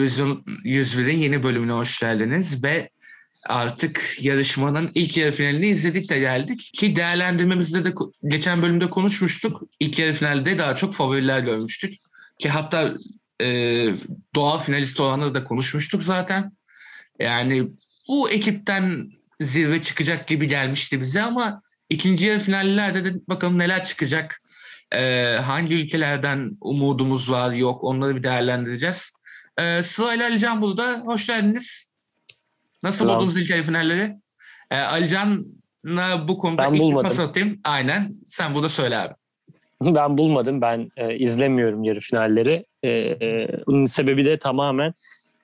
Televizyon 101'in yeni bölümüne hoş geldiniz ve artık yarışmanın ilk yarı finalini izledik de geldik. Ki değerlendirmemizde de geçen bölümde konuşmuştuk. İlk yarı finalde daha çok favoriler görmüştük. Ki hatta e, doğal finalist olanları da konuşmuştuk zaten. Yani bu ekipten zirve çıkacak gibi gelmişti bize ama ikinci yarı finallerde de bakalım neler çıkacak. E, hangi ülkelerden umudumuz var yok onları bir değerlendireceğiz. E, Sıla ile Ali Can burada. Hoş geldiniz. Nasıl Selam. buldunuz ilk yarı finalleri? E, Ali Can'a bu konuda Ben ilk bulmadım. pas atayım. Aynen. Sen burada söyle abi. Ben bulmadım. Ben e, izlemiyorum yarı finalleri. E, e, bunun sebebi de tamamen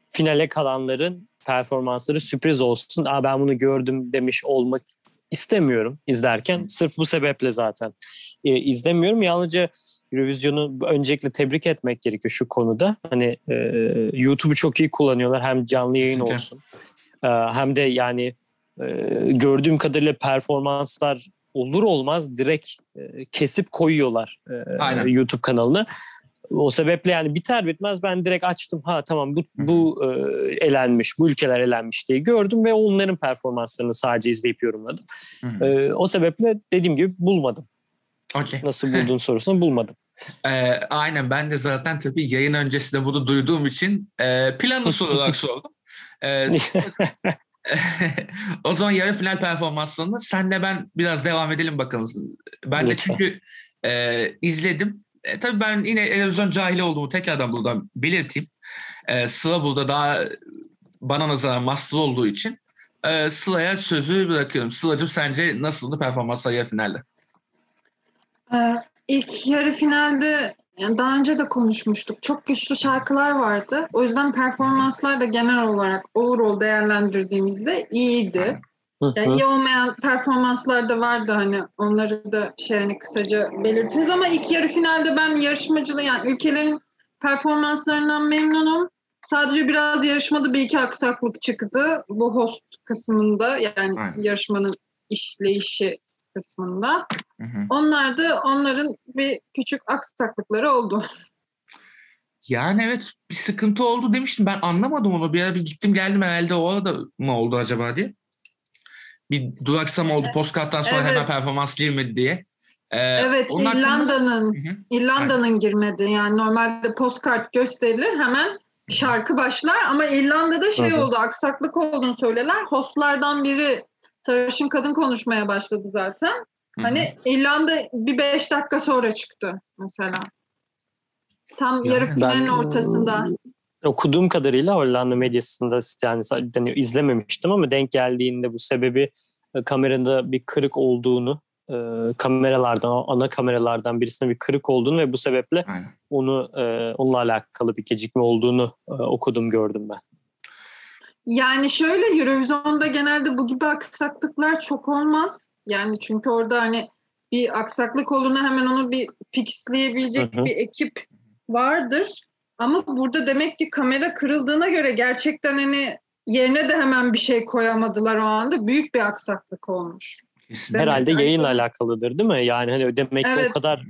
finale kalanların performansları sürpriz olsun. Aa, ben bunu gördüm demiş olmak istemiyorum izlerken. Sırf bu sebeple zaten e, izlemiyorum. Yalnızca Eurovision'u öncelikle tebrik etmek gerekiyor şu konuda. Hani e, YouTube'u çok iyi kullanıyorlar. Hem canlı yayın Kesinlikle. olsun. e, hem de yani e, gördüğüm kadarıyla performanslar olur olmaz direkt e, kesip koyuyorlar e, Aynen. YouTube kanalına. O sebeple yani biter bitmez ben direkt açtım. Ha tamam bu bu e, elenmiş, bu ülkeler elenmiş diye gördüm ve onların performanslarını sadece izleyip yorumladım. Hı hı. E, o sebeple dediğim gibi bulmadım. Okey. Nasıl buldun sorusunu bulmadım. Ee, aynen ben de zaten tabii yayın öncesinde bunu duyduğum için e, planlı soru olarak sordum. Ee, o zaman yarı final performanslarını senle ben biraz devam edelim bakalım. Ben de Lütfen. çünkü e, izledim. E, tabii ben yine televizyon cahili olduğumu tekrardan buradan belirteyim. E, Sıla burada daha bana nazaran master olduğu için e, Sıla'ya sözü bırakıyorum. Sıla'cığım sence nasıldı performanslar yarı finalde? Ee, ilk yarı finalde yani daha önce de konuşmuştuk. Çok güçlü şarkılar vardı. O yüzden performanslar da genel olarak overall değerlendirdiğimizde iyiydi. Yani iyi olmayan performanslar da vardı hani onları da şey hani kısaca belirtiriz ama ilk yarı finalde ben yarışmacılığı yani ülkelerin performanslarından memnunum. Sadece biraz yarışmada bir iki aksaklık çıktı bu host kısmında yani Aynen. yarışmanın işleyişi kısmında. Hı hı. Onlar da onların bir küçük aksaklıkları oldu. Yani evet bir sıkıntı oldu demiştim. Ben anlamadım onu. Bir ara bir gittim geldim herhalde o arada mı oldu acaba diye. Bir duraksama oldu. Postkarttan sonra Evet. hemen performans girmedi diye. Ee, Evet, onun hakkında- İrlanda'nın. İrlanda'nın girmedi. Yani normalde postkart gösterilir hemen şarkı başlar ama İrlanda'da şey Hı hı. oldu, aksaklık olduğunu söylerler. Hostlardan biri sarışın kadın konuşmaya başladı zaten. Hı hı. Hani İrlanda bir beş dakika sonra çıktı mesela. Tam Yani yarı finalin Ben- ortasında. Okuduğum kadarıyla Hollanda medyasında yani hani izlememiştim ama denk geldiğinde bu sebebi e, kamerada bir kırık olduğunu e, kameralardan ana kameralardan birisinde bir kırık olduğunu ve bu sebeple Aynen. onu e, onunla alakalı bir gecikme olduğunu e, okudum gördüm ben. Yani şöyle Eurovision'da genelde bu gibi aksaklıklar çok olmaz. Yani çünkü orada hani bir aksaklık olduğunda hemen onu bir fixleyebilecek Hı hı. bir ekip vardır. Ama burada demek ki kamera kırıldığına göre gerçekten hani yerine de hemen bir şey koyamadılar o anda. Büyük bir aksaklık olmuş. Evet, Herhalde aynen. yayınla alakalıdır değil mi? Yani hani demek ki Evet. o kadar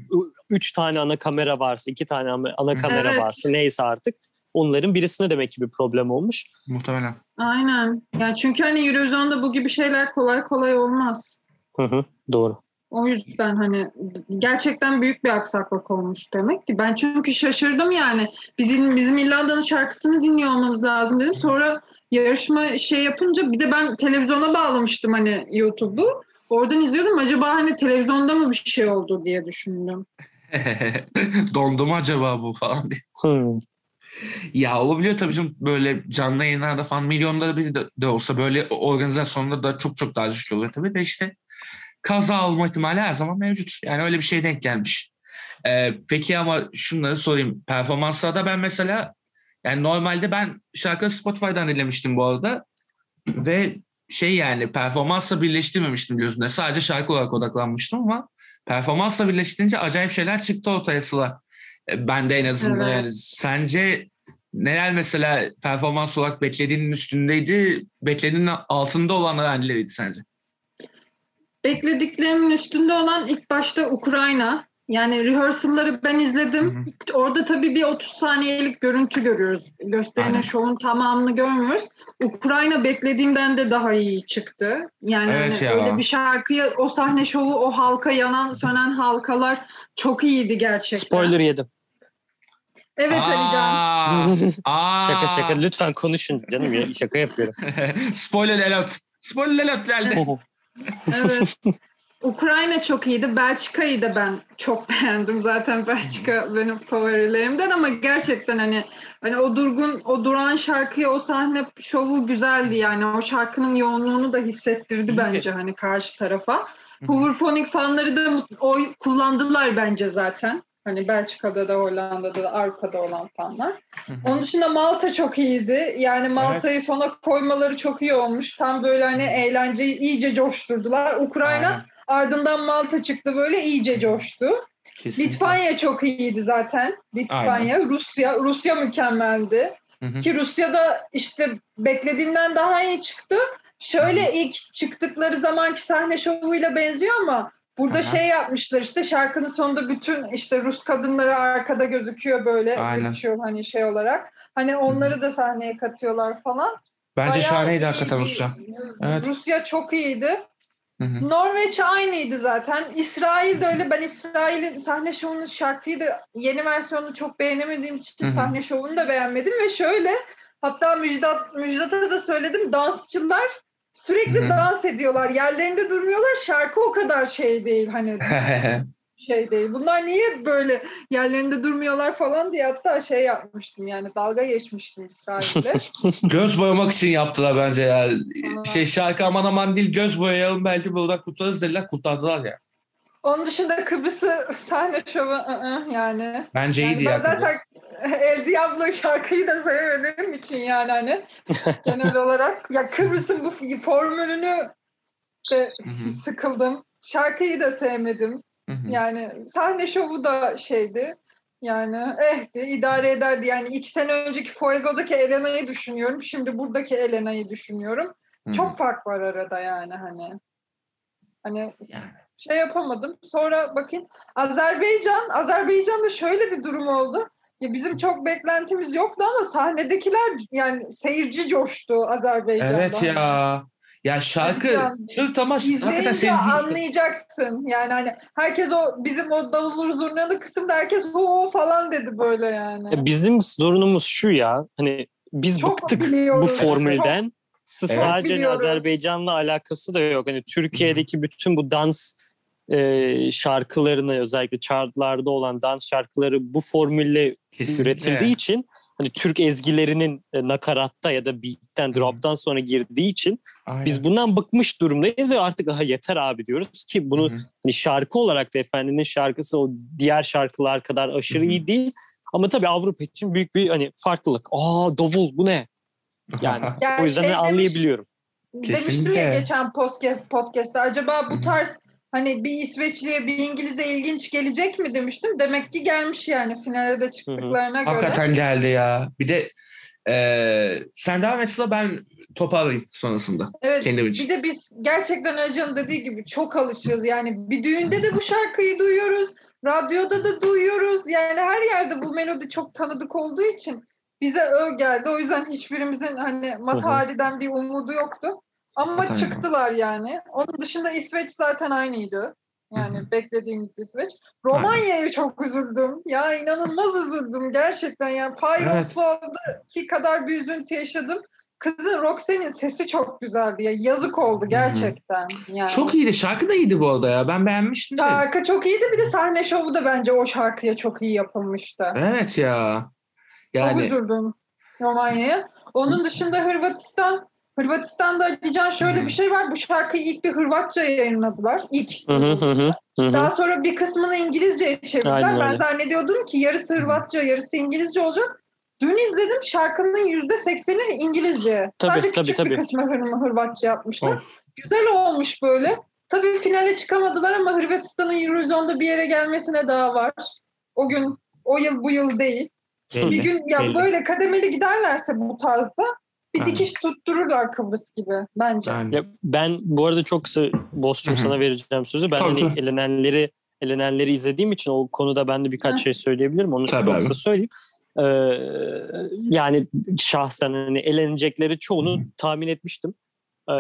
üç tane ana kamera varsa, iki tane ana kamera Evet. varsa neyse artık onların birisine demek ki bir problem olmuş. Muhtemelen. Aynen. Yani çünkü hani Eurovision'da bu gibi şeyler kolay kolay olmaz. Hı hı, doğru. O yüzden hani gerçekten büyük bir aksaklık olmuş demek ki. Ben çünkü şaşırdım yani. Bizim bizim İrlanda'nın şarkısını dinliyor olmamız lazım dedim. Sonra yarışma şey yapınca bir de ben televizyona bağlamıştım hani YouTube'u. Oradan izliyordum. Acaba hani televizyonda mı bir şey oldu diye düşündüm. Dondu mu acaba bu falan diye. Hmm. Ya olabiliyor tabii canım böyle canlı yayınlarda falan milyonları bir de, de olsa böyle organizasyonda da çok çok daha düşük oluyor tabii de işte kaza olma ihtimali her zaman mevcut. Yani öyle bir şey denk gelmiş. Ee, peki ama şunları sorayım. Performanslarda ben mesela yani normalde ben şarkı Spotify'dan dinlemiştim bu arada ve şey yani performansla birleştirmemiştim gözümde. Sadece şarkı olarak odaklanmıştım ama performansla birleştirince acayip şeyler çıktı ortaya Sıla. E, Ben de en azından Evet. yani. Sence neler mesela performans olarak beklediğinin üstündeydi, beklediğinin altında olanlar hangileriydi sence? Beklediklerimin üstünde olan ilk başta Ukrayna. Yani rehearsal'ları ben izledim. Orada tabii bir 30 saniyelik görüntü görüyoruz. Gösterinin Aynen. şovun tamamını görmüyoruz. Ukrayna beklediğimden de daha iyi çıktı. Yani Evet hani ya. öyle bir şarkıya o sahne şovu, o halka yanan sönen halkalar çok iyiydi gerçekten. Spoiler yedim. Evet Alican. Aa, aa. Şaka şaka. Lütfen konuşun canım ya. Şaka yapıyorum. Spoiler alert. Spoiler alert geldi. Evet. Ukrayna çok iyiydi. Belçika'yı da ben çok beğendim. Zaten Belçika benim favorilerimden ama gerçekten hani hani o durgun, o duran şarkıya o sahne şovu güzeldi yani. O şarkının yoğunluğunu da hissettirdi İyi bence hani karşı tarafa. Hooverphonic fanları da oy kullandılar bence zaten. Hani Belçika'da da Hollanda'da da Avrupa'da olan fanlar. Onun dışında Malta çok iyiydi. Yani Malta'yı sona koymaları çok iyi olmuş. Tam böyle hani eğlenceyi iyice coşturdular. Ukrayna Aynen. Ardından Malta çıktı böyle iyice coştu. Kesinlikle. Litvanya çok iyiydi zaten. Litvanya, Rusya, Rusya mükemmeldi. Hı hı. Ki Rusya'da işte beklediğimden daha iyi çıktı. Şöyle ilk çıktıkları zamanki sahne şovuyla benziyor ama burada Aha. şey yapmışlar işte şarkının sonunda bütün işte Rus kadınları arkada gözüküyor böyle Aynen. hani şey olarak. Hani onları da sahneye katıyorlar falan. Bence Bayağı şahaneydi hakikaten Rusya. Evet. Rusya çok iyiydi. Hı hı. Norveç aynıydı zaten. İsrail de öyle. Ben İsrail'in sahne şovunun şarkıyı da yeni versiyonunu çok beğenemediğim için Hı hı. sahne şovunu da beğenmedim ve şöyle hatta Müjdat Müjdat'a da söyledim dansçılar sürekli Hı hı. dans ediyorlar. Yerlerinde durmuyorlar. Şarkı o kadar şey değil hani şey değil. Bunlar niye böyle yerlerinde durmuyorlar falan diye hatta şey yapmıştım yani dalga geçmiştim İsrail'de. göz boyamak için yaptılar bence ya. Aa. Şey şarkı aman aman değil göz boyayalım belki buradan kurtarırız dediler kurtardılar ya. Onun dışında Kıbrıs'ı sahne şovu ı-ı, yani. Bence Yani iyiydi ben ya. zaten Kıbrıs. El Diablo şarkıyı da sevmediğim için yani hani genel olarak ya Kıbrıs'ın bu formülünü de sıkıldım. Şarkıyı da sevmedim. Hı hı. Yani sahne şovu da şeydi. Yani ehdi, idare ederdi. Yani iki sene önceki Fuego'daki Elena'yı düşünüyorum. Şimdi buradaki Elena'yı düşünüyorum. Hı. Çok fark var arada yani hani. Hani Yani. şey yapamadım. Sonra bakayım. Azerbaycan, Azerbaycan'da şöyle bir durum oldu. Ya bizim çok beklentimiz yoktu ama sahnedekiler yani seyirci coştu Azerbaycan'da. Evet ya. Ya şarkı Yani sırt ama hakikaten sezdirmişti. anlayacaksın. Yani hani herkes o bizim o davulur zurnalı kısımda herkes ho falan dedi böyle yani. Ya bizim sorunumuz şu ya. Hani biz Çok bıktık bu formülden. Evet. Sadece Biliyoruz. Azerbaycan'la alakası da yok. Hani Türkiye'deki bütün bu dans e, şarkılarını özellikle chartlarda olan dans şarkıları bu formülle Kesinlikle. üretildiği için hani Türk ezgilerinin e, nakaratta ya da beat'ten, drop'tan sonra girdiği için Aynen. biz bundan bıkmış durumdayız ve artık aha yeter abi diyoruz ki bunu Hı hı. hani şarkı olarak da Efendi'nin şarkısı o diğer şarkılar kadar aşırı Hı hı. iyi değil. Ama tabii Avrupa için büyük bir hani farklılık. Aa davul bu ne? Yani Yani o yüzden şey demiş- anlayabiliyorum. Demiştim Kesinlikle. ya geçen podcast, podcast'ta acaba bu tarz hani bir İsveçli'ye bir İngiliz'e ilginç gelecek mi demiştim. Demek ki gelmiş yani finale de çıktıklarına göre. Hakikaten geldi ya. Bir de e, sen devam et Sıla ben toparlayayım sonrasında. Evet. Kendim Bir için. de biz gerçekten Acı'nın dediği gibi çok alışığız. Yani bir düğünde de bu şarkıyı duyuyoruz. Radyoda da duyuyoruz. Yani her yerde bu melodi çok tanıdık olduğu için bize ö geldi. O yüzden hiçbirimizin hani Matari'den bir umudu yoktu. Ama ya. çıktılar yani. Onun dışında İsveç zaten aynıydı. Yani Hı hı. beklediğimiz İsveç. Romanya'ya çok üzüldüm. Ya inanılmaz üzüldüm gerçekten. Yani Pyroslaw'daki kadar bir üzüntü yaşadım. Kızın Roxanne'in sesi çok güzeldi ya. Yazık oldu gerçekten. Yani. Çok iyiydi. Şarkı da iyiydi bu arada ya. Ben beğenmiştim. Şarkı çok iyiydi. Bir de sahne şovu da bence o şarkıya çok iyi yapılmıştı. Evet ya. Çok Yani üzüldüm Romanya'ya. Onun dışında Hırvatistan Hırvatistan'da Alican şöyle bir şey var. Bu şarkıyı ilk bir Hırvatça yayınladılar. İlk. Hı hı hı hı. hı hı. Daha sonra bir kısmını İngilizceye çevirdiler. Aynen Ben öyle. zannediyordum ki yarısı Hırvatça, yarısı İngilizce olacak. Dün izledim şarkının yüzde sekseni İngilizce. Tabii, Sadece tabii, küçük tabii. bir kısmı Hır- Hırvatça yapmışlar. of. Güzel olmuş böyle. Tabii finale çıkamadılar ama Hırvatistan'ın Eurozone'da bir yere gelmesine daha var. O gün, o yıl bu yıl değil. Belli, bir gün ya belli. böyle kademeli giderlerse bu tarzda bir Aynen. dikiş tuttururlar Kıbrıs gibi bence. Yani. Ya ben bu arada çok kısa hı. sana vereceğim sözü. Ben Tabii, hani elenenleri elenenleri izlediğim için o konuda ben de birkaç Hı. şey söyleyebilirim. Onu Tabii çok kısa söyleyeyim. Ee, yani şahsen hani elenecekleri çoğunu tahmin etmiştim. Ee,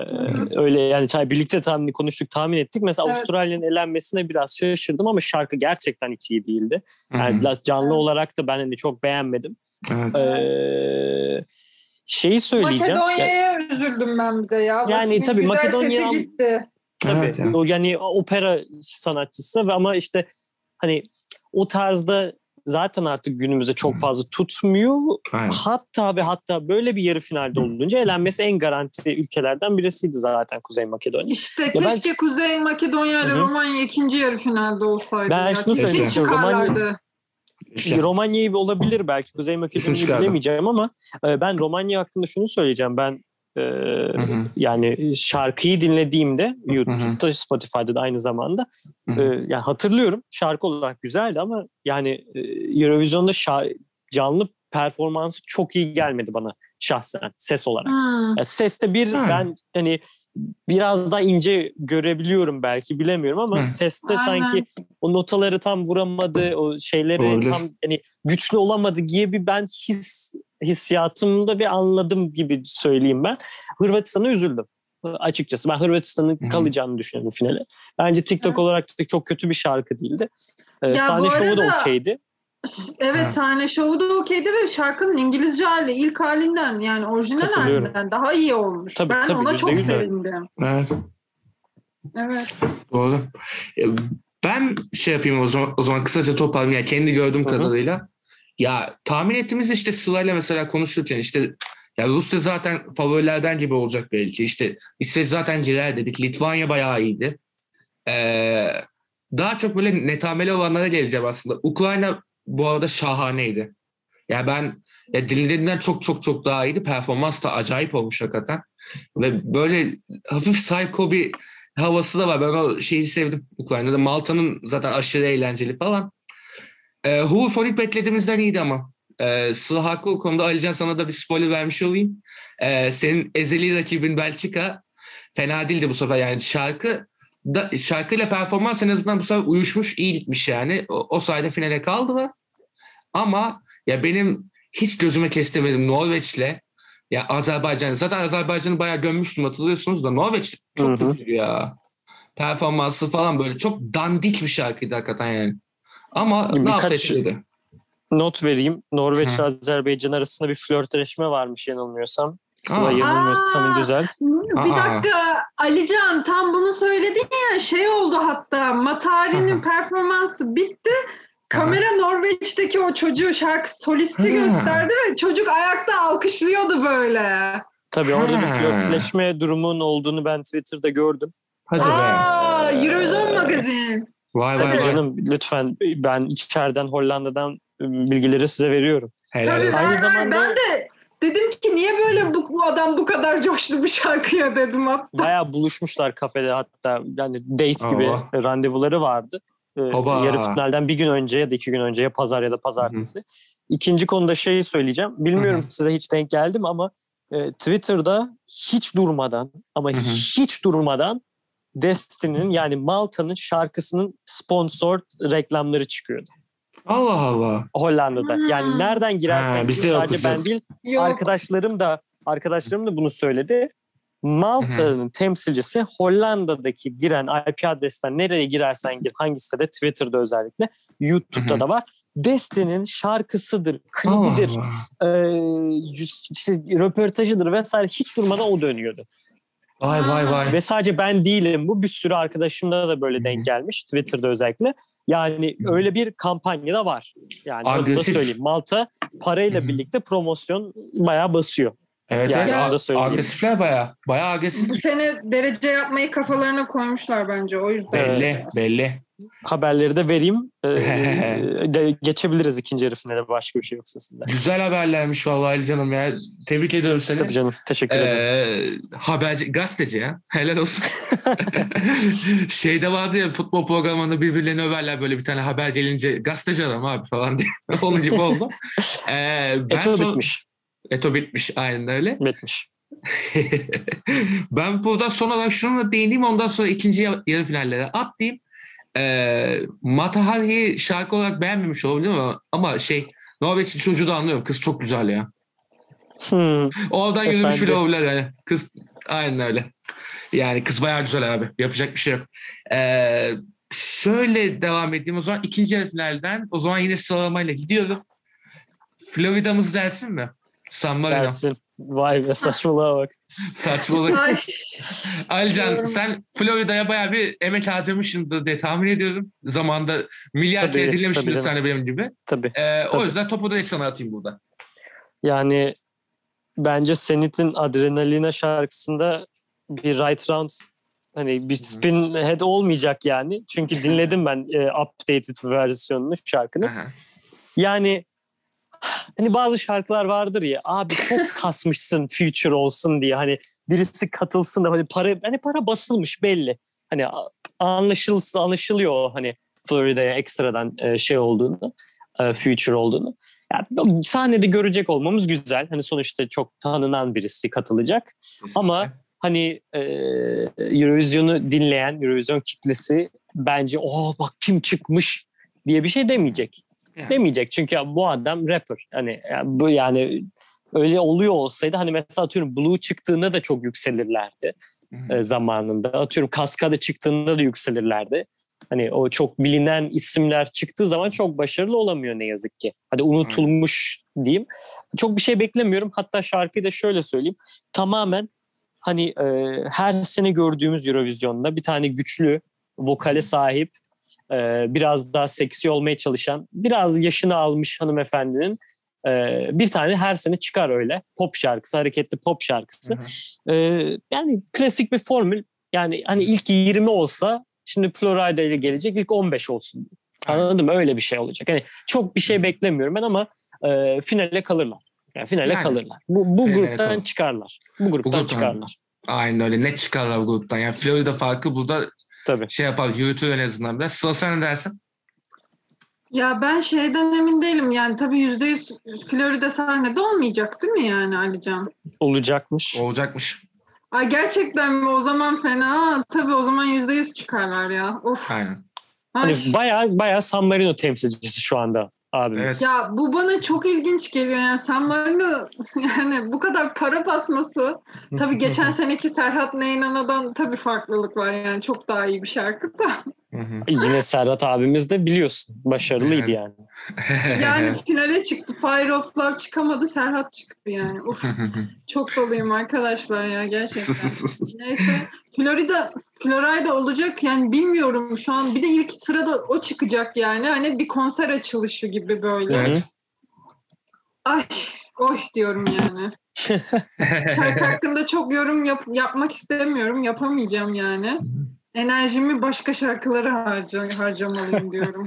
öyle yani birlikte tahmini konuştuk tahmin ettik. Mesela Evet. Avustralya'nın elenmesine biraz şaşırdım ama şarkı gerçekten hiç iyi değildi. Yani canlı Evet. olarak da ben hani çok beğenmedim. Evet. Ee, şeyi söyleyeceğim. Ya- Makedonya'ya üzüldüm ben bir de ya. Yani Bakayım, tabii Makedonya- gitti. Tabii. Evet, evet. O yani opera sanatçısı ve ama işte hani o tarzda zaten artık günümüzde çok fazla tutmuyor. Aynen. Hatta ve hatta böyle bir yarı finalde olunca elenmesi en garanti ülkelerden birisiydi zaten Kuzey Makedonya. İşte ben- keşke Kuzey Makedonya ile. Romanya ikinci yarı finalde olsaydı. Ben ya. şunu söyleyeyim. çıkarlardı. İşte. Romanya'yı olabilir belki Kuzey Makedonya'yı bilemeyeceğim ama e, ben Romanya hakkında şunu söyleyeceğim. Ben e, hı. yani şarkıyı dinlediğimde YouTube'da Spotify'da da aynı zamanda Hı hı. e, yani hatırlıyorum şarkı olarak güzeldi ama yani e, Eurovision'da şa- canlı performansı çok iyi gelmedi bana şahsen ses olarak. Yani seste bir Ha. ben hani biraz daha ince görebiliyorum belki bilemiyorum ama Hı. seste Aynen. sanki o notaları tam vuramadı, o şeyleri Olabilir. tam hani güçlü olamadı gibi bir ben his hissiyatımda bir anladım gibi söyleyeyim ben. Hırvatistan'a üzüldüm açıkçası. Ben Hırvatistan'ın Hı. kalacağını düşünüyorum finale. Bence TikTok Evet. olarak da çok kötü bir şarkı değildi. Ee, sahne şovu da okeydi. Evet Ha. sahne şovu da okeydi ve şarkının İngilizce hali ilk halinden yani orijinal halinden daha iyi olmuş. Tabii, ben tabii, ona çok öyle. sevindim. Evet. Evet. Doğru. E, Ben şey yapayım o zaman, o zaman kısaca toparlayayım. Yani kendi gördüğüm Hı hı. kadarıyla. Ya tahmin ettiğimiz işte Sıla'yla mesela konuşurken işte ya Rusya zaten favorilerden gibi olacak belki. İşte İsveç zaten girer dedik. Litvanya bayağı iyiydi. Ee, daha çok böyle netameli olanlara geleceğim aslında. Ukrayna bu arada şahaneydi. Ya ben ya dinlediğimden çok çok çok daha iyiydi. Performans da acayip olmuş hakikaten. Ve böyle hafif psycho bir havası da var. Ben o şeyi sevdim Ukrayna'da. Malta'nın zaten aşırı eğlenceli falan. Ee, Hufonik beklediğimizden iyiydi ama. Ee, Sıla haklı o konuda. Alican sana da bir spoiler vermiş olayım. Ee, senin ezeli rakibin Belçika fena değildi bu sefer. Yani şarkı da, şarkıyla performans en azından bu sefer uyuşmuş, iyi gitmiş yani. O, o sayede finale kaldılar. Ama ya benim hiç gözüme kestiremedim Norveç'le ya Azerbaycan. Zaten Azerbaycan'ı bayağı gömmüştüm hatırlıyorsunuz da Norveç çok Hı hı. kötüydü ya. Performansı falan böyle çok dandik bir şarkıydı hakikaten yani. Ama ne yaptı etkiledi. Not vereyim. Norveç ile Azerbaycan arasında bir flörtleşme varmış yanılmıyorsam. Sıla yanılmıyorsam düzelt. Bir Aa. dakika Alican tam bunu söyledin ya şey oldu hatta Matari'nin Aha. performansı bitti. Kamera Norveç'teki o çocuğu şarkı solisti Ha. gösterdi ve çocuk ayakta alkışlıyordu böyle. Tabii orada bir Ha. flörtleşme durumunun olduğunu ben Twitter'da gördüm. Hadi be. Aa, Eurovision Magazin. Vay Tabii vay vay. canım lütfen ben içeriden Hollanda'dan bilgileri size veriyorum. Helal Tabii olsun. Aynı zamanda- ben de dedim ki niye böyle bu, bu adam bu kadar coştu bir şarkıya dedim hatta. Bayağı buluşmuşlar kafede hatta yani date gibi Aa. randevuları vardı. Ee, Hoba. yarı finalden bir gün önce ya da iki gün önce ya pazar ya da pazartesi. İkinci konuda şeyi söyleyeceğim. Bilmiyorum Hı hı. size hiç denk geldim ama e, Twitter'da hiç durmadan ama Hı hı. hiç durmadan Destiny'nin yani Malta'nın şarkısının sponsor reklamları çıkıyordu. Allah Allah. Hollanda'da. Hmm. Yani nereden girersen Ha, bizde sadece bizde ben değil Yok. arkadaşlarım da arkadaşlarım da bunu söyledi. Malta'nın temsilcisi Hollanda'daki giren IP adresten nereye girersen gir hangi sitede Twitter'da özellikle YouTube'da da var. Destiny'nin şarkısıdır, klibidir, Allah. e, işte röportajıdır vesaire hiç durmadan o dönüyordu. Vay vay vay. Ve sadece ben değilim bu bir sürü arkadaşımda da böyle denk gelmiş Twitter'da özellikle. Yani öyle bir kampanya da var. Yani onu da Agresif. söyleyeyim. Malta parayla birlikte promosyon bayağı basıyor. Evet Yani evet. onu da A- söyleyeyim. agresifler bayağı. Bayağı agresif. Bu sene derece yapmayı kafalarına koymuşlar bence o yüzden. Belli belli. Haberleri de vereyim. Ee, de geçebiliriz ikinci yarı finale başka bir şey yoksa sizde. Güzel haberlermiş vallahi Ali canım ya. Tebrik ediyorum seni. Tabii canım. Teşekkür ederim. Ee, haberci, gazeteci ya. Helal olsun. Şeyde vardı ya futbol programında birbirlerini överler böyle bir tane haber gelince gazeteci adam abi falan diye. Onun gibi oldu. Ee, ben Eto son- bitmiş. Eto bitmiş aynen öyle. Bitmiş. ben burada son olarak şunu da değineyim ondan sonra ikinci yarı yarı finallere atlayayım. E, Matahari'yi şarkı olarak beğenmemiş olabilirim ama, ama şey Norveçli çocuğu da anlıyorum. Kız çok güzel ya. Hmm. Oradan yürümüş Efendi. bile olabilir yani. Kız aynen öyle. Yani kız bayağı güzel abi. Yapacak bir şey yok. Ee, şöyle devam edeyim o zaman. ikinci yarı finalden o zaman yine sıralamayla gidiyorum. Florida'mız dersin mi? San Marino. Dersin. Vay be saçmalığa bak. Saçmalık. Alican sen Florida'ya bayağı bir emek harcamışsındır diye tahmin ediyorum. Zamanda milyar kere dinlemişsindir sen de benim gibi. Tabii. Ee, o Tabii. yüzden topu da sana atayım burada. Yani bence Senit'in Adrenalina şarkısında bir right round hani bir spin head olmayacak yani. Çünkü dinledim ben e, updated versiyonunu şarkının. Aha. Yani hani bazı şarkılar vardır ya abi çok kasmışsın future olsun diye hani birisi katılsın da hani para hani para basılmış belli. Hani anlaşılsın anlaşılıyor hani Florida'ya ekstradan e, şey olduğunu e, future olduğunu. Yani sahnede görecek olmamız güzel. Hani sonuçta çok tanınan birisi katılacak. Ama hani e, Eurovision'u dinleyen Eurovision kitlesi bence oh bak kim çıkmış diye bir şey demeyecek. Yani. Demeyecek çünkü bu adam rapper. Hani yani bu yani öyle oluyor olsaydı hani mesela atıyorum Blue çıktığında da çok yükselirlerdi e, zamanında. Atıyorum Kaskade çıktığında da yükselirlerdi. Hani o çok bilinen isimler çıktığı zaman çok başarılı olamıyor ne yazık ki. Hadi unutulmuş diyeyim. Çok bir şey beklemiyorum. Hatta şarkıyı da şöyle söyleyeyim. Tamamen hani e, her sene gördüğümüz Eurovision'da bir tane güçlü vokale sahip e, biraz daha seksi olmaya çalışan biraz yaşını almış hanımefendinin e, bir tane her sene çıkar öyle pop şarkısı hareketli pop şarkısı. Hı hı. Ee, yani klasik bir formül. Yani hani ilk 20 olsa şimdi Florida ile gelecek ilk 15 olsun. Anladın mı? Öyle bir şey olacak. Hani çok bir şey beklemiyorum ben ama e, finale kalırlar. Yani finale Yani. kalırlar. Bu, bu gruptan kalır. çıkarlar. Bu gruptan gruptan. çıkarlar. Aynen öyle. Net çıkarlar bu gruptan. Yani Florida farkı burada Tabii. şey yapar, yürütür en azından biraz. Sıla sen ne dersin? ya ben şeyden emin değilim. Yani tabii yüzde yüz Florida sahnede olmayacak değil mi yani Alican? Olacakmış. Olacakmış. Ay gerçekten mi? O zaman fena. Tabii o zaman yüzde yüz çıkarlar ya. Of. Aynen. Ay. Hani bayağı bayağı San Marino temsilcisi şu anda abimiz. Evet. Ya bu bana çok ilginç geliyor. Yani San Marino yani bu kadar para basması. Tabii geçen seneki Serhat Neynana'dan tabii farklılık var. Yani çok daha iyi bir şarkı da. Hı hı. Yine Serhat abimiz de biliyorsun başarılıydı yani. Yani finale çıktı. Fire of Love çıkamadı. Serhat çıktı yani. Uf, çok doluyum arkadaşlar ya gerçekten. Neyse. Florida Florida olacak yani bilmiyorum şu an. Bir de ilk sırada o çıkacak yani. Hani bir konser açılışı gibi böyle. evet. Ay oy diyorum yani. Şarkı hakkında çok yorum yap- yapmak istemiyorum. Yapamayacağım yani. Enerjimi başka şarkılara harca harcamalıyım diyorum.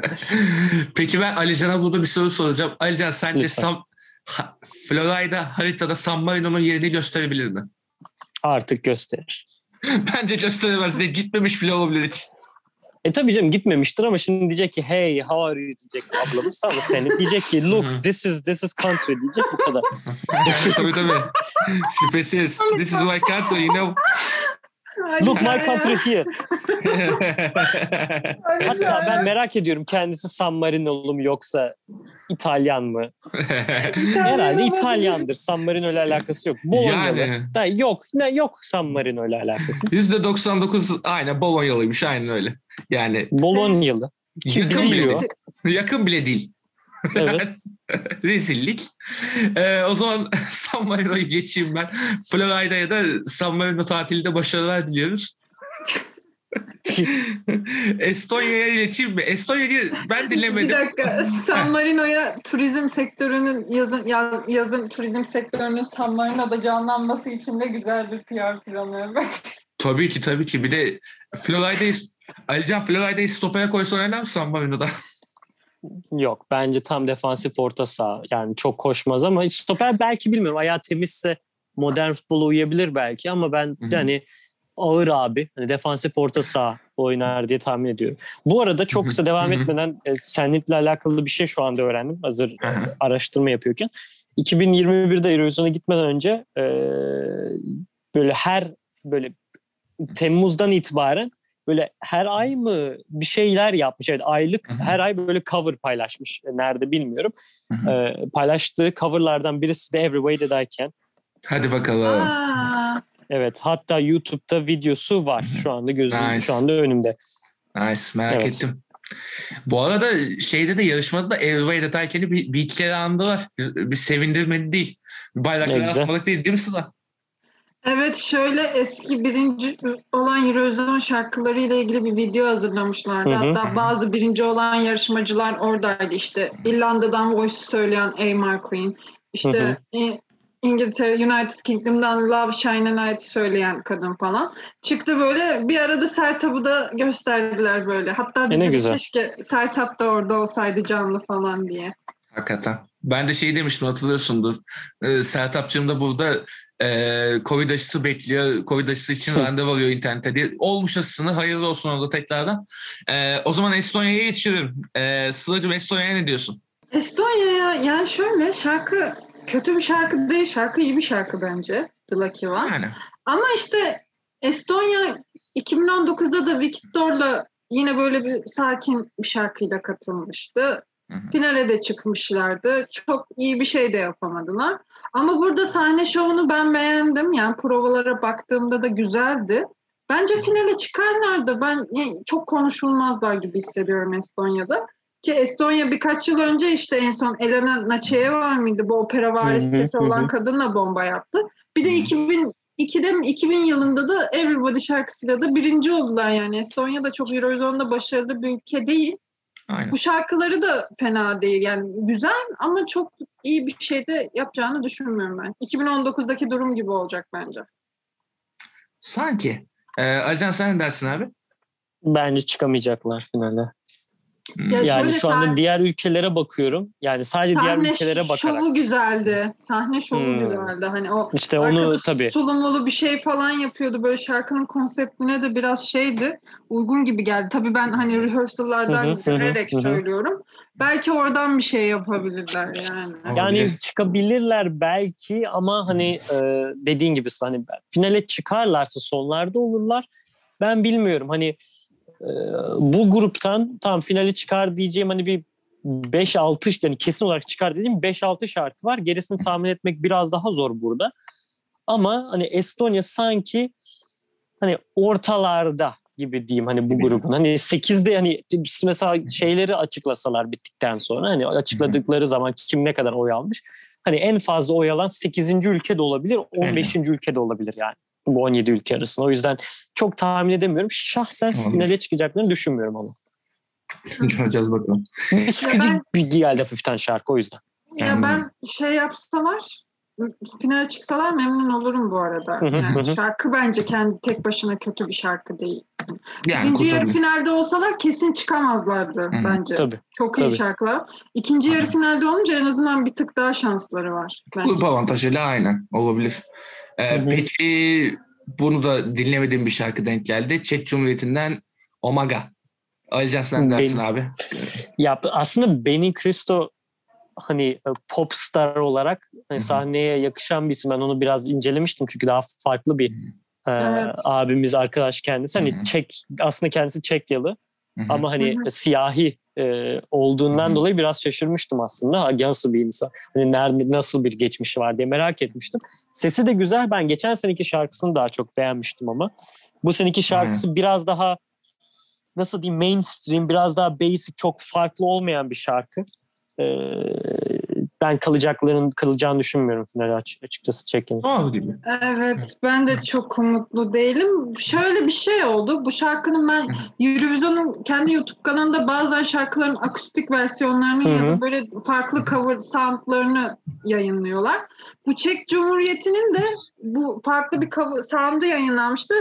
Peki ben Alican'a burada bir soru soracağım. Alican sence. Sam, ha, Florida haritada San Marino'nun yerini gösterebilir mi? Artık gösterir. Bence gösteremez. Ne gitmemiş bile olabilir. E tabii canım gitmemiştir ama şimdi diyecek ki hey how are you diyecek ablamız tamam seni diyecek ki look this is this is country diyecek bu kadar. tabii tabii. Şüphesiz. This is my country, you know. Look my country here. Hatta ben merak ediyorum kendisi San Marinolu mu yoksa İtalyan mı? Herhalde İtalyandır. San Marino ile alakası yok. Bolognalı. Yani. Da yok. Ne yok San Marino ile alakası. %99 aynen Bolonyalıymış aynen öyle. Yani Bolognalı. Ki yakın bile. Yakın bile değil. Evet. Rezillik. Ee, o zaman San Marino'yu geçeyim ben. Florida'ya da San Marino tatilinde başarılar diliyoruz. Estonya'ya geçeyim mi? Estonya'yı ben Bir dinlemedim. dakika. San Marino'ya turizm sektörünün yazın yaz- yazın turizm sektörünün San Marino'da canlanması için de güzel bir PR planı. Tabii ki tabii ki. Bir de Florida'yı Alican Florida'yı stopaya koysa oynar mı San Marino'da? Yok bence tam defansif orta saha. Yani çok koşmaz ama stoper belki bilmiyorum. Ayağı temizse modern futbola uyabilir belki ama ben Hı hı. de hani ağır abi. Hani defansif orta saha oynar diye tahmin ediyorum. Bu arada çok kısa devam etmeden e, Senit'le alakalı bir şey şu anda öğrendim. Hazır e, araştırma yapıyorken. 2021'de Eurovision'a gitmeden önce e, böyle her böyle Temmuz'dan itibaren böyle her ay mı bir şeyler yapmış. Evet aylık Hı hı. her ay böyle cover paylaşmış. Nerede bilmiyorum. Hı hı. Ee, paylaştığı coverlardan birisi de Every Way That I Can. Hadi bakalım. Aa, Evet hatta YouTube'da videosu var şu anda gözüm Nice. şu anda önümde. Nice merak Evet. ettim. Bu arada şeyde de yarışmada da Everyway Deterken'i bir, bir iki kere andılar. Bir, bir sevindirmedi değil. Bayrakları asmalık değil değil mi Sıla? Evet şöyle eski birinci olan Eurovision şarkıları ile ilgili bir video hazırlamışlardı. Hı hı. Hatta bazı birinci olan yarışmacılar oradaydı işte. İrlanda'dan Voice söyleyen Amar Queen. İşte İ- İngiltere, United Kingdom'dan Love Shine a Light söyleyen kadın falan. Çıktı böyle bir arada Sertab'ı da gösterdiler böyle. Hatta biz E ne de keşke Sertab da orada olsaydı canlı falan diye. Hakikaten. Ben de şey demiştim hatırlıyorsundur. Ee, Sertapçığım da burada e, Covid aşısı bekliyor. Covid aşısı için randevu alıyor internette diye. Olmuş aşısını. Hayırlı olsun orada tekrardan. Ee, o zaman Estonya'ya geçiyorum. Ee, Sıla'cığım Estonya'ya ne diyorsun? Estonya'ya yani şöyle şarkı kötü bir şarkı değil. Şarkı iyi bir şarkı bence. The Lucky One. Yani. Ama işte Estonya 2019'da da Victor'la yine böyle bir sakin bir şarkıyla katılmıştı. Hı hı. Finale de çıkmışlardı. Çok iyi bir şey de yapamadılar. Ama burada sahne şovunu ben beğendim. Yani provalara baktığımda da güzeldi. Bence finale çıkarlardı. Ben yani çok konuşulmazlar gibi hissediyorum Estonya'da. Ki Estonya birkaç yıl önce işte en son Elena var mıydı? Bu opera Hı hı, vari sesi hı hı. olan kadınla bomba yaptı. Bir de Hı. 2002'de mi 2000 yılında da Everybody şarkısıyla da birinci oldular yani. Estonya da çok Eurovision'da başarılı bir ülke değil. Aynen. Bu şarkıları da fena değil yani güzel ama çok iyi bir şey de yapacağını düşünmüyorum ben. 2019'daki durum gibi olacak bence. Sanki. Ee, Alican sen ne dersin abi? Bence çıkamayacaklar finale. Ya Yani şu anda sahne- diğer ülkelere bakıyorum. Yani sadece diğer Sahne ülkelere bakarak. şovu güzeldi. Sahne şovu Hmm. güzeldi. Hani o İşte onu tabii. Sulumulu bir şey falan yapıyordu. Böyle şarkının konseptine de biraz şeydi. Uygun gibi geldi. Tabii ben hani rehearsal'lardan görerek söylüyorum. Belki oradan bir şey yapabilirler yani. Yani çıkabilirler belki ama hani e, dediğin gibi hani finale çıkarlarsa sonlarda olurlar. Ben bilmiyorum hani bu gruptan tam finale çıkar diyeceğim hani bir 5-6 yani kesin olarak çıkar dediğim 5-6 şarkı var. Gerisini tahmin etmek biraz daha zor burada. Ama hani Estonya sanki hani ortalarda gibi diyeyim hani bu grubun. Hani 8'de hani mesela şeyleri açıklasalar bittikten sonra hani açıkladıkları zaman kim ne kadar oy almış. Hani en fazla oy alan 8. ülke de olabilir, 15. ülke de olabilir yani. Bu 17 ülke arasında. O yüzden çok tahmin edemiyorum. Şahsen Tamam. finale çıkacaklarını düşünmüyorum ama. Göreceğiz bakalım. Bir sıkıcı ben- bir geldi hafiften şarkı o yüzden. Ya Yani- ben şey yapsalar finale çıksalar memnun olurum bu arada. Yani şarkı bence kendi tek başına kötü bir şarkı değil. Yani Birinci yarı finalde olsalar kesin çıkamazlardı hı. bence. Tabii. Çok iyi tabii. şarkılar. İkinci yarı finalde olunca en azından bir tık daha şansları var. bence. Grup avantajıyla aynen olabilir. Ee, Hı hı. peki bunu da dinlemediğim bir şarkı denk geldi. Çek Cumhuriyeti'nden Omaga. Alican sen ne dersin abi? Ya aslında Benny Cristo hani e, pop star olarak hani Hı hı. sahneye yakışan bir isim. Ben onu biraz incelemiştim çünkü daha farklı bir e, Evet. abimiz arkadaş kendisi. Hani Hı hı. Çek aslında kendisi Çekyalı Hı hı. ama hani Hı hı. siyahi e, olduğundan hı. dolayı biraz şaşırmıştım aslında. Nasıl bir insan? Hani nerede nasıl bir geçmişi var diye merak etmiştim. Sesi de güzel. Ben geçen seneki şarkısını daha çok beğenmiştim ama bu seneki şarkısı biraz daha nasıl diyeyim mainstream, biraz daha basic, çok farklı olmayan bir şarkı. Ee, ben kalacaklarının kalacağını düşünmüyorum finale aç- açıkçası Çekin. Tuhaf gibi. Evet ben de çok umutlu değilim. Şöyle bir şey oldu. Bu şarkının ben Eurovision'un kendi YouTube kanalında bazen şarkıların akustik versiyonlarını Hı ya da böyle farklı cover soundlarını yayınlıyorlar. Bu Çek Cumhuriyeti'nin de bu farklı bir cover sound'u yayınlanmıştı.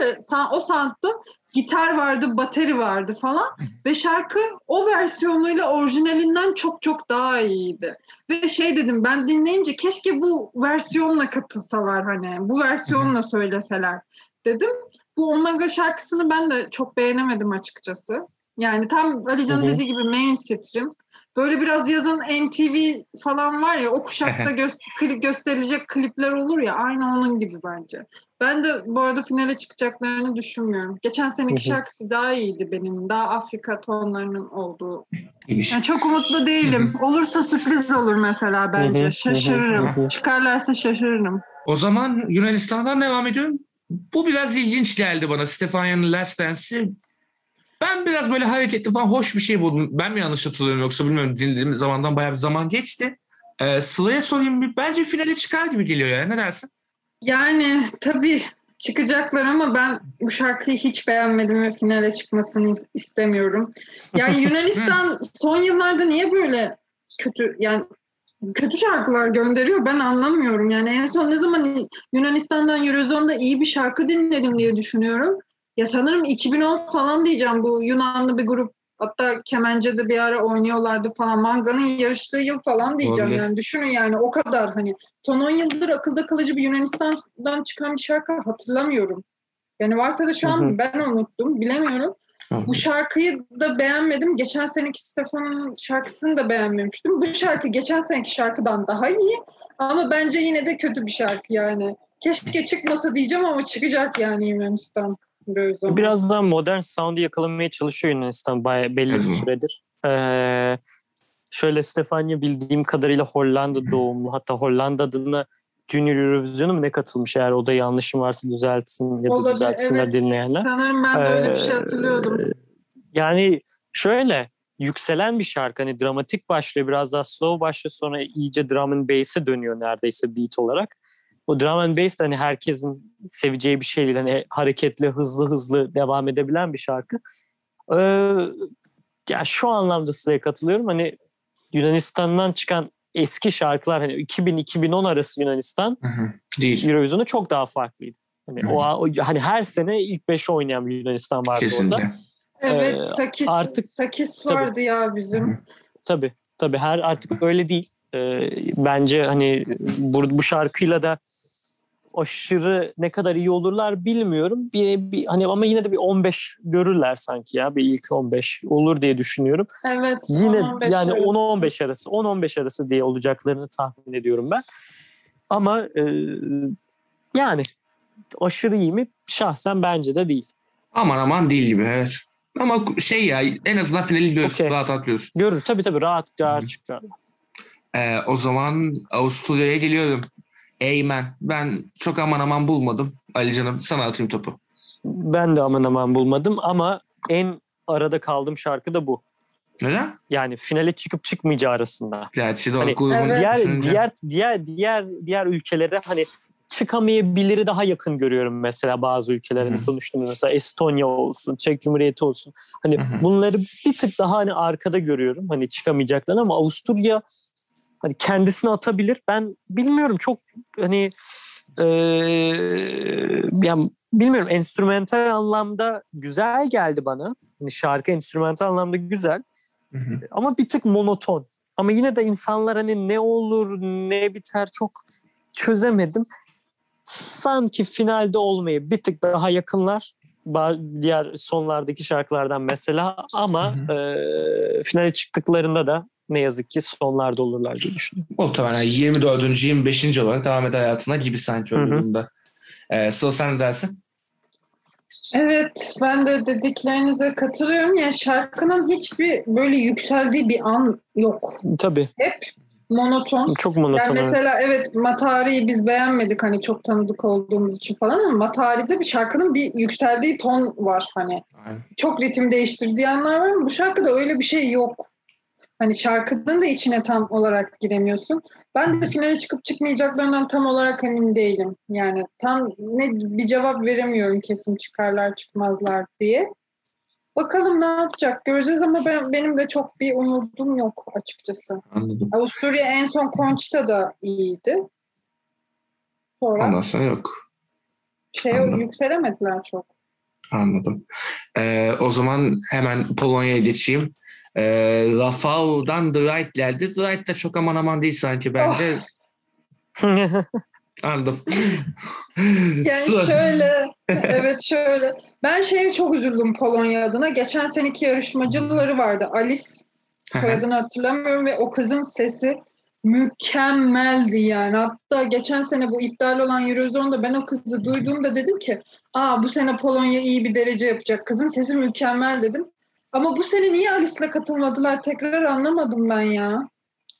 O sound'da gitar vardı, bateri vardı falan ve şarkı o versiyonuyla orijinalinden çok çok daha iyiydi. Ve şey dedim ben dinleyince keşke bu versiyonla katılsalar hani bu versiyonla söyleseler dedim. Bu Omega şarkısını ben de çok beğenemedim açıkçası. Yani tam Alican'ın Hı hı. dediği gibi mainstream. Böyle biraz yazın MTV falan var ya o kuşakta gö- klip gösterilecek klipler olur ya aynı onun gibi bence. Ben de bu arada finale çıkacaklarını düşünmüyorum. Geçen seneki şarkısı daha iyiydi benim. Daha Afrika tonlarının olduğu. Yani çok umutlu değilim. Olursa sürpriz olur mesela bence. Şaşırırım. Çıkarlarsa şaşırırım. O zaman Yunanistan'dan devam ediyorum. Bu biraz ilginç geldi bana. Stefania'nın Last Dance'i. Ben biraz böyle hareketli falan hoş bir şey buldum. Ben mi yanlış hatırlıyorum yoksa bilmiyorum. Dinlediğim zamandan bayağı bir zaman geçti. Ee, Sıla'ya sorayım. bir- Bence finale çıkar gibi geliyor ya. Ne dersin? Yani tabii çıkacaklar ama ben bu şarkıyı hiç beğenmedim ve finale çıkmasını is- istemiyorum. Yani Yunanistan son yıllarda niye böyle kötü yani kötü şarkılar gönderiyor ben anlamıyorum. Yani en son ne zaman Yunanistan'dan Eurozone'da iyi bir şarkı dinledim diye düşünüyorum. Ya sanırım 2010 falan diyeceğim bu Yunanlı bir grup hatta Kemence'de bir ara oynuyorlardı falan. Manga'nın yarıştığı yıl falan diyeceğim Olabilir. yani. Düşünün yani o kadar hani son 10 yıldır akılda kalıcı bir Yunanistan'dan çıkan bir şarkı hatırlamıyorum. Yani varsa da şu an hı. ben unuttum bilemiyorum. Bu şarkıyı da beğenmedim. Geçen seneki Stefan'ın şarkısını da beğenmemiştim. Bu şarkı geçen seneki şarkıdan daha iyi. Ama bence yine de kötü bir şarkı yani. Keşke çıkmasa diyeceğim ama çıkacak yani Yunanistan. Biraz daha modern sound'u yakalamaya çalışıyor Yunanistan bayağı belli bir süredir. Ee, şöyle Stefania bildiğim kadarıyla Hollanda doğumlu. Hatta Hollanda adına Junior Eurovision'a mı ne katılmış eğer o da yanlışım varsa düzeltsin ya da Olabilir, düzeltsinler evet. dinleyenler. Sanırım ben de öyle bir şey Ee, hatırlıyordum. Yani şöyle yükselen bir şarkı hani dramatik başlıyor biraz daha slow başlıyor sonra iyice drum and bass'e dönüyor neredeyse beat olarak. O drum and bass de hani herkesin seveceği bir şey değil. Hani hareketli hızlı hızlı devam edebilen bir şarkı. Ee, ya şu anlamda Sıla'ya katılıyorum. Hani Yunanistan'dan çıkan eski şarkılar hani 2000-2010 arası Yunanistan Hı hı. Değil. Eurovision'da çok daha farklıydı. Hani Hı. o, o hani her sene ilk beşe oynayan bir Yunanistan vardı orada. Kesinlikle. Evet ee, Sakis, artık- Sakis Tabii. vardı ya bizim. Tabii tabii her artık öyle değil. Ee, bence hani bu, bu şarkıyla da aşırı ne kadar iyi olurlar bilmiyorum. Bir, bir hani ama yine de bir 15 görürler sanki ya bir ilk 15 olur diye düşünüyorum. Evet. Yine 10-15 yani arası. 10-15 arası 10-15 arası diye olacaklarını tahmin ediyorum ben. Ama e, yani aşırı iyi mi? Şahsen bence de değil. Aman aman değil gibi evet. Ama şey ya en azından finali diyoruz. Okey. Rahat atlıyoruz. Görür tabii tabii rahat rahat çıkar. Ee, o zaman Avusturya'ya geliyorum. Eymen. Ben çok aman aman bulmadım. Ali canım sana atayım topu. Ben de aman aman bulmadım ama en arada kaldığım şarkı da bu. Neden? Yani finale çıkıp çıkmayacağı arasında. Gerçi de Hani, Evet. Diğer düşününce- diğer diğer diğer diğer ülkelere hani çıkamayabiliri daha yakın görüyorum mesela bazı ülkelerin konuştuğumuz mesela Estonya olsun, Çek Cumhuriyeti olsun. Hani bunları bir tık daha hani arkada görüyorum. Hani çıkamayacaklar ama Avusturya hani kendisini atabilir. Ben bilmiyorum çok hani eee yani bilmiyorum enstrümantal anlamda güzel geldi bana. Hani şarkı enstrümantal anlamda güzel. Hı hı. Ama bir tık monoton. Ama yine de insanlar hani ne olur ne biter çok çözemedim. Sanki finalde olmayı bir tık daha yakınlar. Diğer sonlardaki şarkılardan mesela ama Hı e, finale çıktıklarında da ne yazık ki sonlarda olurlar diye düşünüyorum. Muhtemelen 24. 25. olarak devam eder hayatına gibi sanki o durumda. Ee, Sıla sen ne dersin? Evet, ben de dediklerinize katılıyorum. Yani şarkının hiçbir böyle yükseldiği bir an yok. Tabii Hep monoton. çok Yani monoton. evet. mesela evet Matari'yi biz beğenmedik hani çok tanıdık olduğumuz için falan ama Matari'de bir şarkının bir yükseldiği ton var hani. Aynen. Çok ritim değiştirdiği anlar var ama bu şarkıda öyle bir şey yok. Hani şarkının da içine tam olarak giremiyorsun. Ben de finale çıkıp çıkmayacaklarından tam olarak emin değilim. Yani tam ne bir cevap veremiyorum kesin çıkarlar çıkmazlar diye. Bakalım ne yapacak göreceğiz ama ben benim de çok bir umudum yok açıkçası. Anladım. Avusturya en son Conchita da iyiydi. Sonra Ondan sonra yok. şey anladım. yükselemediler çok. Anladım. Ee, o zaman hemen Polonya'ya geçeyim. Ee, Rafał'dan The Right geldi. The Right de çok aman aman değil sanki bence. Anladım. Yani şöyle, evet şöyle. Ben şeye çok üzüldüm Polonya adına. Geçen seneki yarışmacıları vardı. Alice soyadını hatırlamıyorum ve o kızın sesi mükemmeldi yani. Hatta geçen sene bu iptal olan Eurozone'da ben o kızı duyduğumda dedim ki aa bu sene Polonya iyi bir derece yapacak. Kızın sesi mükemmel dedim. Ama bu sene niye Alice'le katılmadılar tekrar anlamadım ben ya.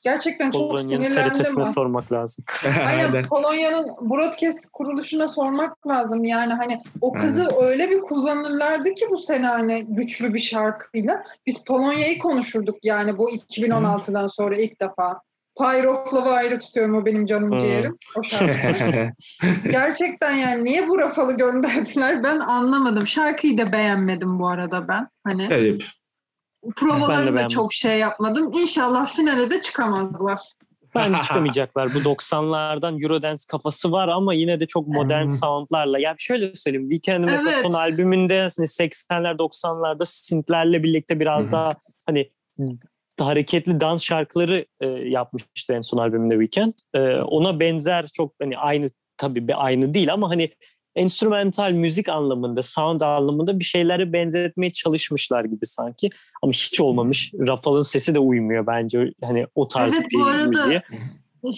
Gerçekten çok Polonya'nın sinirlendim. TRT'sine ha. sormak lazım. Aynen Aynen. Polonya'nın broadcast kuruluşuna sormak lazım. Yani hani o kızı öyle bir kullanırlardı ki bu sene hani güçlü bir şarkıyla. Biz Polonya'yı konuşurduk yani bu 2016'dan sonra ilk defa. Pyroflav'ı ayrı tutuyorum o benim canım ciğerim. O şarkı. Gerçekten yani niye bu rafalı gönderdiler ben anlamadım. Şarkıyı da beğenmedim bu arada ben. Hani Ayıp. Provalarını da çok şey yapmadım. İnşallah finale de çıkamazlar. Bence çıkamayacaklar. Bu 90'lardan Eurodance kafası var ama yine de çok modern Hmm. soundlarla. Ya şöyle söyleyeyim. Weekend'in mesela Evet. son albümünde hani 80'ler 90'larda synthlerle birlikte biraz hı. daha hani hareketli dans şarkıları e, yapmıştı en son albümünde Weekend. E, ona benzer çok hani aynı tabii aynı değil ama hani enstrümantal müzik anlamında, sound anlamında bir şeyleri benzetmeye çalışmışlar gibi sanki. Ama hiç olmamış. Rafal'ın sesi de uymuyor bence hani o tarz Evet, bir bu arada müziğe.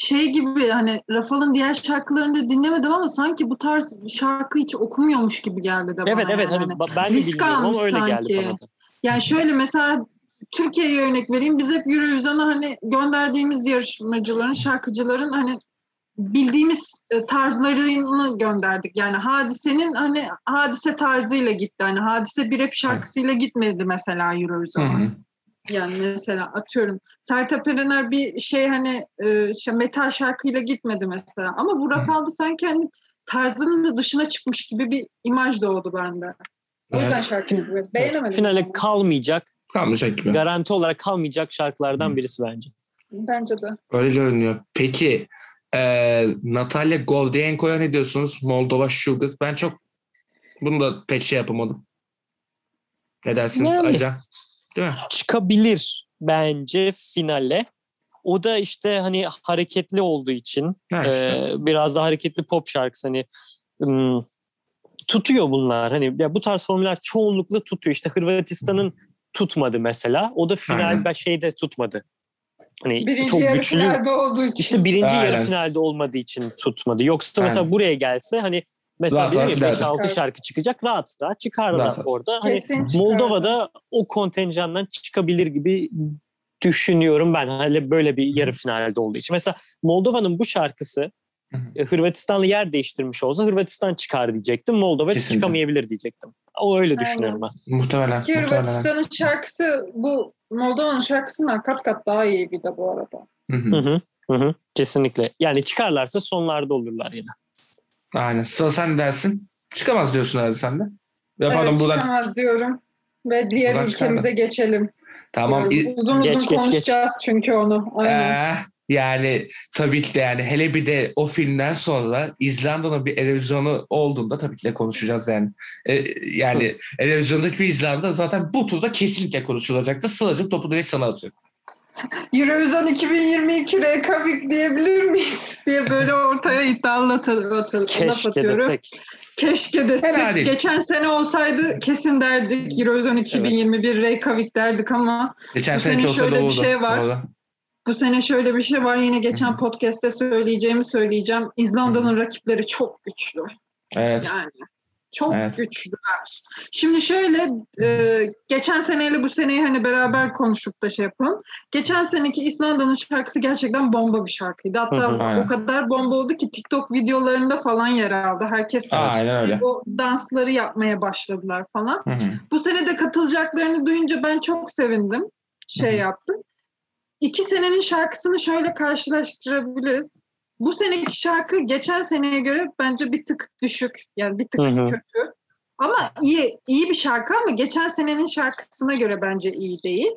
şey gibi hani Rafal'ın diğer şarkılarını da dinlemedim ama sanki bu tarz şarkı hiç okumuyormuş gibi geldi de bana. Evet evet yani. hani ben de bilmiyorum ama öyle geldi sanki. bana da. Yani şöyle mesela Türkiye'ye örnek vereyim. Biz hep Eurovision'a hani gönderdiğimiz yarışmacıların, şarkıcıların hani bildiğimiz e, tarzlarını gönderdik. Yani Hadise'nin hani Hadise tarzıyla gitti. Hani Hadise bir rap şarkısıyla gitmedi mesela Eurovision'a. hı. Yani mesela atıyorum Sertab Erener bir şey hani e, şey, metal şarkıyla gitmedi mesela. Ama bu Rafal'da sanki hani tarzının da dışına çıkmış gibi bir imaj doğdu bende. O yüzden Evet. şarkıyı beğenemedim. Finale kalmayacak, Kalmayacak gibi. garanti olarak kalmayacak şarkılardan Hı. birisi bence. Bence de. Öyle görünüyor. Peki e, Natalya Goldenko'ya ne diyorsunuz? Moldova Sugar. Ben çok bunu da pek şey yapamadım. Ne dersiniz Yani. Acan? Değil mi? Çıkabilir bence finale. O da işte hani hareketli olduğu için Ha işte. e, biraz da hareketli pop şarkısı hani ım, tutuyor bunlar. Hani ya bu tarz formüller çoğunlukla tutuyor. İşte Hırvatistan'ın tutmadı mesela. O da final Aynen. ben şeyde tutmadı. Hani Birinci çok yarı güçlü. finalde olduğu için. İşte birinci yarı Aynen. finalde olmadığı için tutmadı. Yoksa Aynen. mesela buraya gelse hani mesela Rahat dedim rahat ya giderdi. 5-6 Evet. şarkı çıkacak rahat rahat çıkarlar Rahat rahat. orada. Hani Kesin çıkardı. Moldova'da o kontenjandan çıkabilir gibi düşünüyorum ben. Hele böyle bir yarı finalde olduğu için. Mesela Moldova'nın bu şarkısı Hı hı. e, Hırvatistan'la yer değiştirmiş olsa Hırvatistan çıkar diyecektim. Moldova Kesinlikle. çıkamayabilir diyecektim. O öyle Aynen. düşünüyorum ben. Muhtemelen. Ki. Hırvatistan'ın şarkısı bu Moldova'nın şarkısından kat kat daha iyi bir de bu arada. Hı hı. Hı hı. Kesinlikle. Yani çıkarlarsa sonlarda olurlar yine. Aynen. Sıla sen dersin? Çıkamaz diyorsun herhalde sen de. Ya pardon evet, buradan çıkamaz diyorum. Ve diğer Buradan ülkemize geçelim. tamam. İ- uzun Geç, uzun geç, geç. konuşacağız çünkü onu. Aynen. Ee, yani tabii ki de yani hele bir de o filmden sonra İzlanda'nın bir televizyonu olduğunda tabii ki de konuşacağız yani. Ee, yani televizyondaki bir İzlanda zaten bu turda kesinlikle konuşulacaktı. Sıla'cığım topu direkt sana atıyorum. Eurovision 2022 rekabik diyebilir miyiz diye böyle ortaya iddialı atı- atı- laf Keşke atıyorum. desek. Keşke desek. Fena değil. Geçen sene olsaydı kesin derdik. Eurovision 2021 Reykjavik derdik ama Geçen seneki sene olsa da şöyle bir şey var. Doğru. Bu sene şöyle bir şey var. Yine geçen podcast'te söyleyeceğimi söyleyeceğim. İzlanda'nın rakipleri çok güçlü. Evet. Yani çok Evet. güçlüler. Şimdi şöyle e, geçen seneyle bu seneyi hani beraber konuşup da şey yapalım. Geçen seneki İzlanda'nın şarkısı gerçekten bomba bir şarkıydı. Hatta aynen. o kadar bomba oldu ki TikTok videolarında falan yer aldı. Herkes Aynen o dansları yapmaya başladılar falan. Hı hı. Bu sene de katılacaklarını duyunca ben çok sevindim. Şey Hı hı. yaptım. İki senenin şarkısını şöyle karşılaştırabiliriz. Bu seneki şarkı geçen seneye göre bence bir tık düşük. Yani bir tık Hı hı. kötü. Ama iyi iyi bir şarkı ama geçen senenin şarkısına göre bence iyi değil.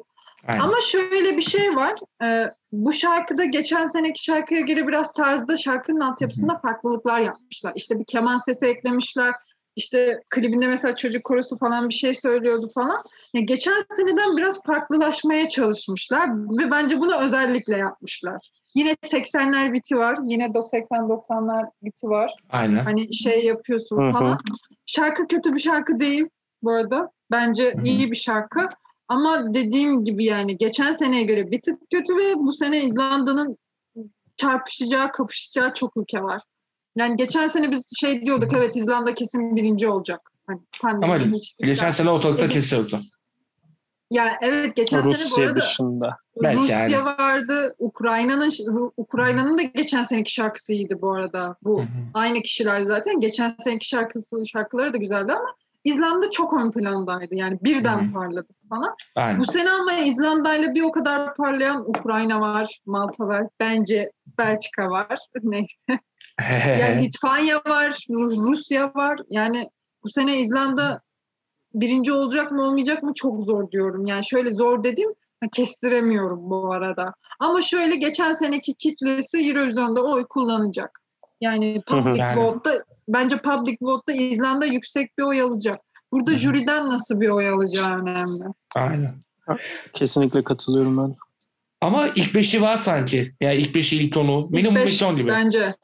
Aynen. Ama şöyle bir şey var. Ee, bu şarkıda geçen seneki şarkıya göre biraz tarzda şarkının altyapısında farklılıklar yapmışlar. İşte bir keman sesi eklemişler. İşte klibinde mesela çocuk korosu falan bir şey söylüyordu falan. Yani geçen seneden biraz farklılaşmaya çalışmışlar ve bence bunu özellikle yapmışlar. Yine 80'ler biti var. Yine 80-90'lar biti var. Aynen. Hani şey yapıyorsun Hı hı. falan. Şarkı kötü bir şarkı değil bu arada. Bence Hı hı. iyi bir şarkı. Ama dediğim gibi yani geçen seneye göre bir tık kötü ve bu sene İzlanda'nın çarpışacağı, kapışacağı çok ülke var. Yani geçen sene biz şey diyorduk evet İzlanda kesin birinci olacak. Hani Ama hiç geçen sene ortalıkta Evet. kimse yoktu. Ya evet geçen sene bu Rusya arada dışında. Belki Rusya yani. vardı. Ukrayna'nın Ukrayna'nın da geçen seneki şarkısı iyiydi bu arada. Bu aynı kişiler zaten. Geçen seneki şarkısı şarkıları da güzeldi ama İzlanda çok ön plandaydı. Yani birden hı. parladı falan. Aynen. Bu sene ama İzlanda'yla bir o kadar parlayan Ukrayna var, Malta var. Bence Belçika var. Neyse. Yani Litvanya var, Rusya var. Yani bu sene İzlanda birinci olacak mı olmayacak mı çok zor diyorum. Yani şöyle zor dediğim kestiremiyorum bu arada. Ama şöyle geçen seneki kitlesi Eurovision'da oy kullanacak. Yani public vote'da bence public vote'da İzlanda yüksek bir oy alacak. Burada jüriden nasıl bir oy alacağı önemli. Aynen. Kesinlikle katılıyorum ben. Ama ilk beşi var sanki. Yani ilk beşi ilk tonu. İlk Minimum beş ilk ton gibi. Bence.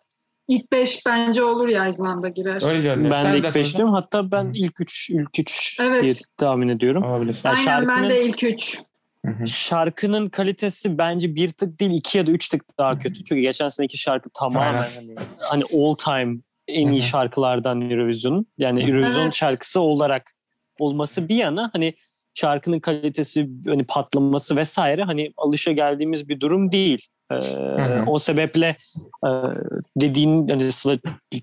İlk beş bence olur ya İzlanda girer. Öyle görünüyor. Ben Sen de ilk? 5 diyorum. Hatta ben ilk 3 ilk 3 Evet. diye tahmin ediyorum. Olabilir. Yani Aynen ben şarkının- de ilk üç. Hı hı. Şarkının kalitesi bence bir tık değil iki ya da üç tık daha kötü. Çünkü geçen seneki şarkı tamamen Aynen. hani, hani all time en iyi şarkılardan Eurovision'un. Yani. Eurovision Evet. şarkısı olarak olması bir yana hani şarkının kalitesi, hani patlaması vesaire hani alışa geldiğimiz bir durum değil. Ee, hı. o sebeple e, dediğin hani Sıla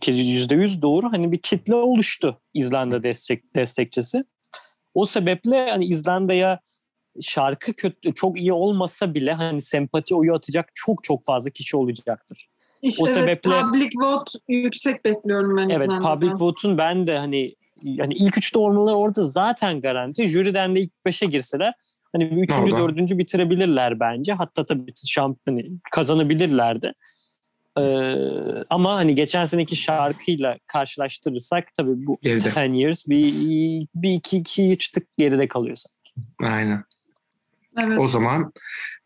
yüzde yüz doğru hani bir kitle oluştu İzlanda destek destekçisi. O sebeple hani İzlanda'ya şarkı kötü çok iyi olmasa bile hani sempati oyu atacak çok çok fazla kişi olacaktır. İşte O evet, sebeple- public vote yüksek bekliyorum ben Evet public vote'un ben de hani yani ilk üçte olmaları orada zaten garanti. Jüriden de ilk beşe girseler hani bir üçüncü, Orada. dördüncü bitirebilirler bence. Hatta tabii şamp hani kazanabilirler de. Ee, ama hani geçen seneki şarkıyla karşılaştırırsak tabii bu Geride. 10 years bir, bir iki, iki üç tık geride kalıyorsa. Aynen. Evet. O zaman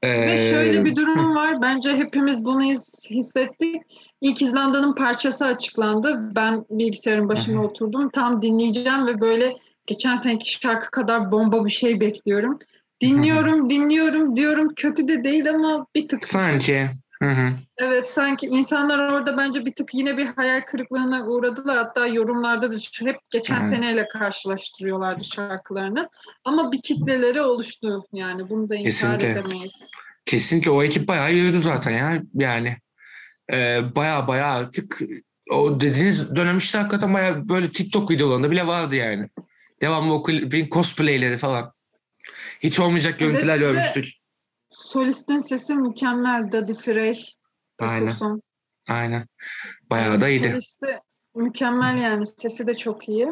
Ve şöyle bir durum var. Bence hepimiz bunu his- hissettik. İlk İzlanda'nın parçası açıklandı. Ben bilgisayarın başına oturdum. Tam dinleyeceğim ve böyle geçen seneki şarkı kadar bomba bir şey bekliyorum. Dinliyorum, dinliyorum diyorum. Kötü de değil ama bir tık. sanki hı hı. Evet sanki insanlar orada bence bir tık yine bir hayal kırıklığına uğradılar. Hatta yorumlarda da hep geçen Hı. seneyle karşılaştırıyorlardı şarkılarını. Ama bir kitleleri oluştu yani bunu da inkar Kesinlikle. edemeyiz. kesinlikle o ekip bayağı yürüdü zaten ya. Yani eee bayağı bayağı artık o dediğiniz dönem işte hakikaten bayağı böyle TikTok videolarında bile vardı yani. Devamlı o klibin cosplayleri falan. Hiç olmayacak görüntüler Evet, ve- görmüştük. Solistin sesi mükemmel. Daddy Frey. Aynen. Tutulsun. Aynen. Bayağı da iyiydi. Solisti mükemmel yani. Sesi de çok iyi.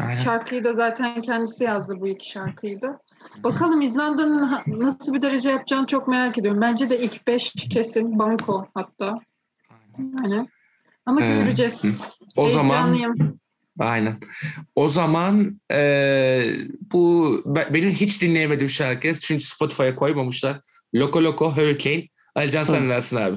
Aynen. Şarkıyı da zaten kendisi yazdı bu iki şarkıyı da. Bakalım İzlanda'nın nasıl bir derece yapacağını çok merak ediyorum. Bence de ilk beş kesin. Banko hatta. Yani. Ama Ee, göreceğiz. O zaman aynen. O zaman eee, bu be- benim hiç dinleyemediğim şarkı çünkü Spotify'a koymamışlar. Loco Loco Hurricane. Alican sen dersin abi?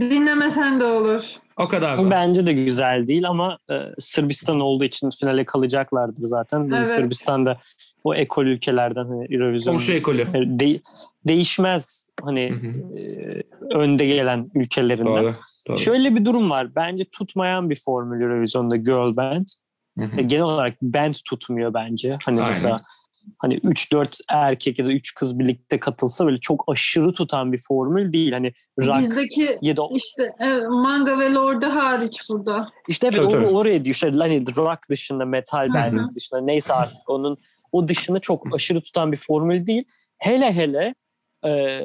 Dinlemesen de olur. O kadar mı? Bence de güzel değil ama e, Sırbistan olduğu için finale kalacaklardır zaten. Yani Evet. Sırbistan da o ekol ülkelerden hani Eurovision Komşu ekolü. de- değişmez hani Hı hı. e, önde gelen ülkelerinden. Doğru. Doğru. Şöyle bir durum var. Bence tutmayan bir formül Eurovision'da girl band. Hı hı. E, Genel olarak band tutmuyor bence. Hani Aynen. mesela hani 3-4 erkek ya da 3 kız birlikte katılsa böyle çok aşırı tutan bir formül değil. Hani rock Bizdeki ya da işte evet, manga ve lorda hariç burada. İşte evet onu oraya diyor. İşte hani rock dışında, metal belki dışında neyse artık onun o dışında çok aşırı tutan bir formül değil. Hele hele e,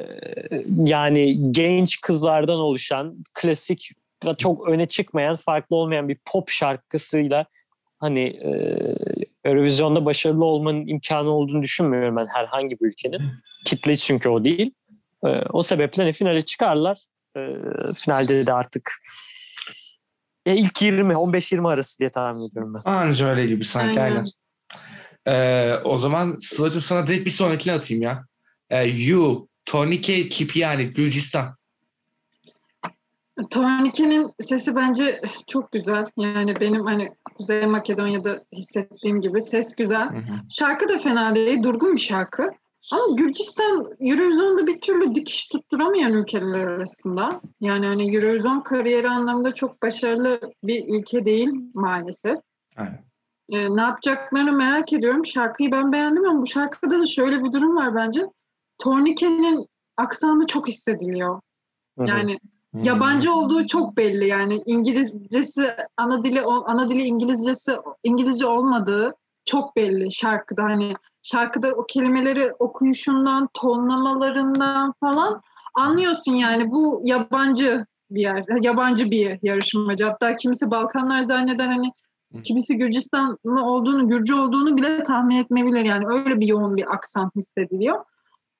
yani genç kızlardan oluşan klasik çok öne çıkmayan, farklı olmayan bir pop şarkısıyla hani e, Eurovision'da başarılı olmanın imkanı olduğunu düşünmüyorum ben herhangi bir ülkenin. Kitle çünkü o değil. E, o sebeple hani finale çıkarlar. E, finalde de artık ya ilk 20, 15-20 arası diye tahmin ediyorum ben. Anca öyle gibi sanki Aynen. aynen. Ee, o zaman Sıla'cığım sana direkt bir sonrakini atayım ya. Ee, you, Tonike Kipiani, Gürcistan. Tornike'nin sesi bence çok güzel. Yani benim hani Kuzey Makedonya'da hissettiğim gibi ses güzel. Hı hı. Şarkı da fena değil. Durgun bir şarkı. Ama Gürcistan Eurovision'da bir türlü dikiş tutturamayan ülkeler arasında. Yani hani Eurovision kariyeri anlamında çok başarılı bir ülke değil maalesef. Aynen. Ee, ne yapacaklarını merak ediyorum. Şarkıyı ben beğendim ama bu şarkıda da şöyle bir durum var bence. Tornike'nin aksanı çok hissediliyor. Hı hı. Yani Hmm. yabancı olduğu çok belli. Yani İngilizcesi ana dili ana dili İngilizcesi İngilizce olmadığı çok belli şarkıda. Hani şarkıda o kelimeleri okuyuşundan, tonlamalarından falan anlıyorsun yani bu yabancı bir yer, yabancı bir yarışmacı. Hatta kimisi Balkanlar zanneder hani kimisi Gürcistanlı olduğunu, Gürcü olduğunu bile tahmin etmeyebilir. Yani öyle bir yoğun bir aksan hissediliyor.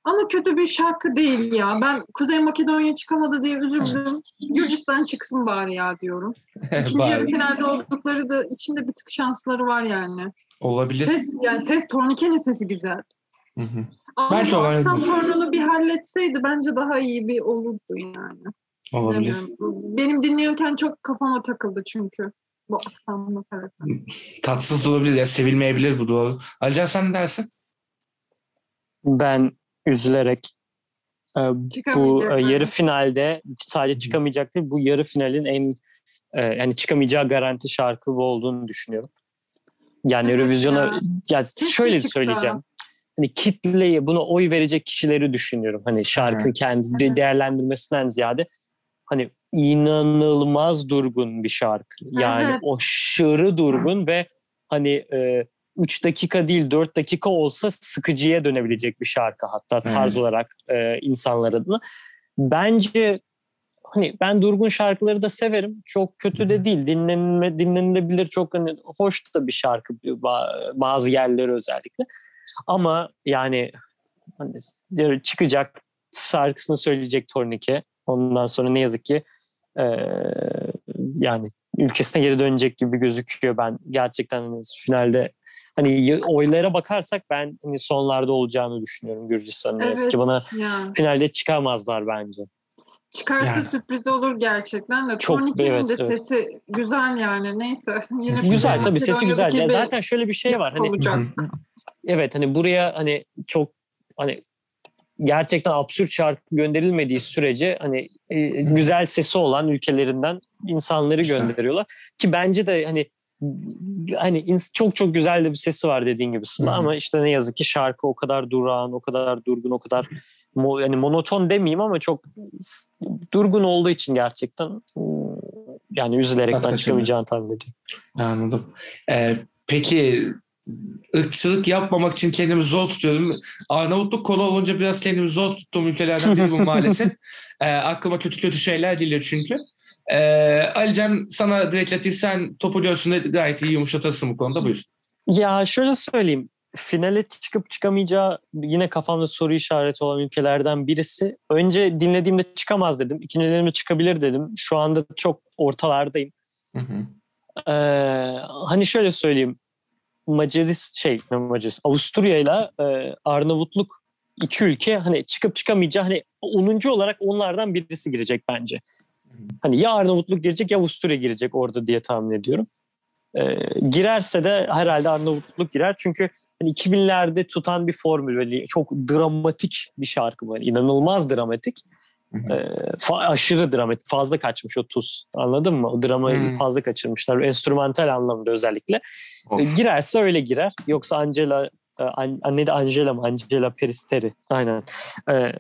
Ama kötü bir şarkı değil ya. Ben Kuzey Makedonya çıkamadı diye üzüldüm. Gürcistan çıksın bari ya diyorum. İkinci yarı finalde oldukları da içinde bir tık şansları var yani. Olabilir. Ses, yani ses, Tornike'nin sesi güzel. Hı hı. Ama Belki aksan sorununu bir halletseydi bence daha iyi bir olurdu yani. Olabilir. Benim dinliyorken çok kafama takıldı çünkü bu aksan meselesi. Tatsız da olabilir ya. Sevilmeyebilir bu doğru. Alican sen ne dersin? Ben üzülerek e, bu e, yarı finalde sadece çıkamayacak değil bu yarı finalin en e, yani çıkamayacağı garanti şarkı bu olduğunu düşünüyorum. Yani Evet Eurovision'a ya. yani şöyle söyleyeceğim. Hani kitleyi buna oy verecek kişileri düşünüyorum. Hani şarkı kendi de- Evet. değerlendirmesinden ziyade hani inanılmaz durgun bir şarkı. Yani Evet. aşırı durgun ve hani 3 dakika değil 4 dakika olsa sıkıcıya dönebilecek bir şarkı hatta tarz Evet. olarak e, insanlar adına. Bence hani ben durgun şarkıları da severim. Çok kötü de değil. Dinlenme, dinlenilebilir çok hani hoş da bir şarkı ba- bazı yerleri özellikle. Ama yani hani çıkacak şarkısını söyleyecek Tornike. Ondan sonra ne yazık ki e, yani ülkesine geri dönecek gibi gözüküyor. Ben gerçekten hani finalde hani oylara bakarsak ben hani sonlarda olacağını düşünüyorum Gürcistan'ın. Eski bana yani. finalde çıkamazlar bence. Çıkarsa Yani. sürpriz olur gerçekten de. Çok, Tornike'nin evet, de evet. sesi güzel yani neyse. Yine Güzel tabii sesi güzel. Ya zaten şöyle bir şey var. Hani olacak. evet hani buraya hani çok hani gerçekten absürt şarkı gönderilmediği sürece hani e, güzel sesi olan ülkelerinden insanları İşte. gönderiyorlar ki bence de hani hani çok çok güzel de bir sesi var dediğin gibi Sıla ama işte ne yazık ki şarkı o kadar durağan, o kadar durgun, o kadar mo- yani monoton demeyeyim ama çok durgun olduğu için gerçekten yani üzülerek ben Haklısın. çıkamayacağını tahmin ediyorum. Anladım. Ee, peki ırkçılık yapmamak için kendimi zor tutuyorum. Arnavutluk konu olunca biraz kendimi zor tuttuğum ülkelerden bu maalesef. Ee, aklıma kötü kötü şeyler geliyor çünkü. Ee, Alican sana direkt atayım. Sen topu göğsünde gayet iyi yumuşatırsın bu konuda. Buyur. Ya şöyle söyleyeyim. Finale çıkıp çıkamayacağı yine kafamda soru işareti olan ülkelerden birisi. Önce dinlediğimde çıkamaz dedim. İkincilerimde çıkabilir dedim. Şu anda çok ortalardayım. Hı hı. Ee, hani şöyle söyleyeyim. Macaris şey Macaris Avusturya ile e, Arnavutluk iki ülke hani çıkıp çıkamayacağı hani 10. olarak onlardan birisi girecek bence. Hani ya Arnavutluk girecek ya Avusturya girecek orada diye tahmin ediyorum. Ee, girerse de herhalde Arnavutluk girer. Çünkü hani 2000'lerde tutan bir formül. Böyle çok dramatik bir şarkı var. İnanılmaz dramatik. Hı hı. Ee, fa- aşırı dramatik. Fazla kaçmış o tuz. Anladın mı? O dramayı Hmm. fazla kaçırmışlar. Enstrümantal anlamda özellikle. Of. E, girerse öyle girer. Yoksa Angela e, an- anne de Angela mı? Angela Peristeri. Aynen. Ee,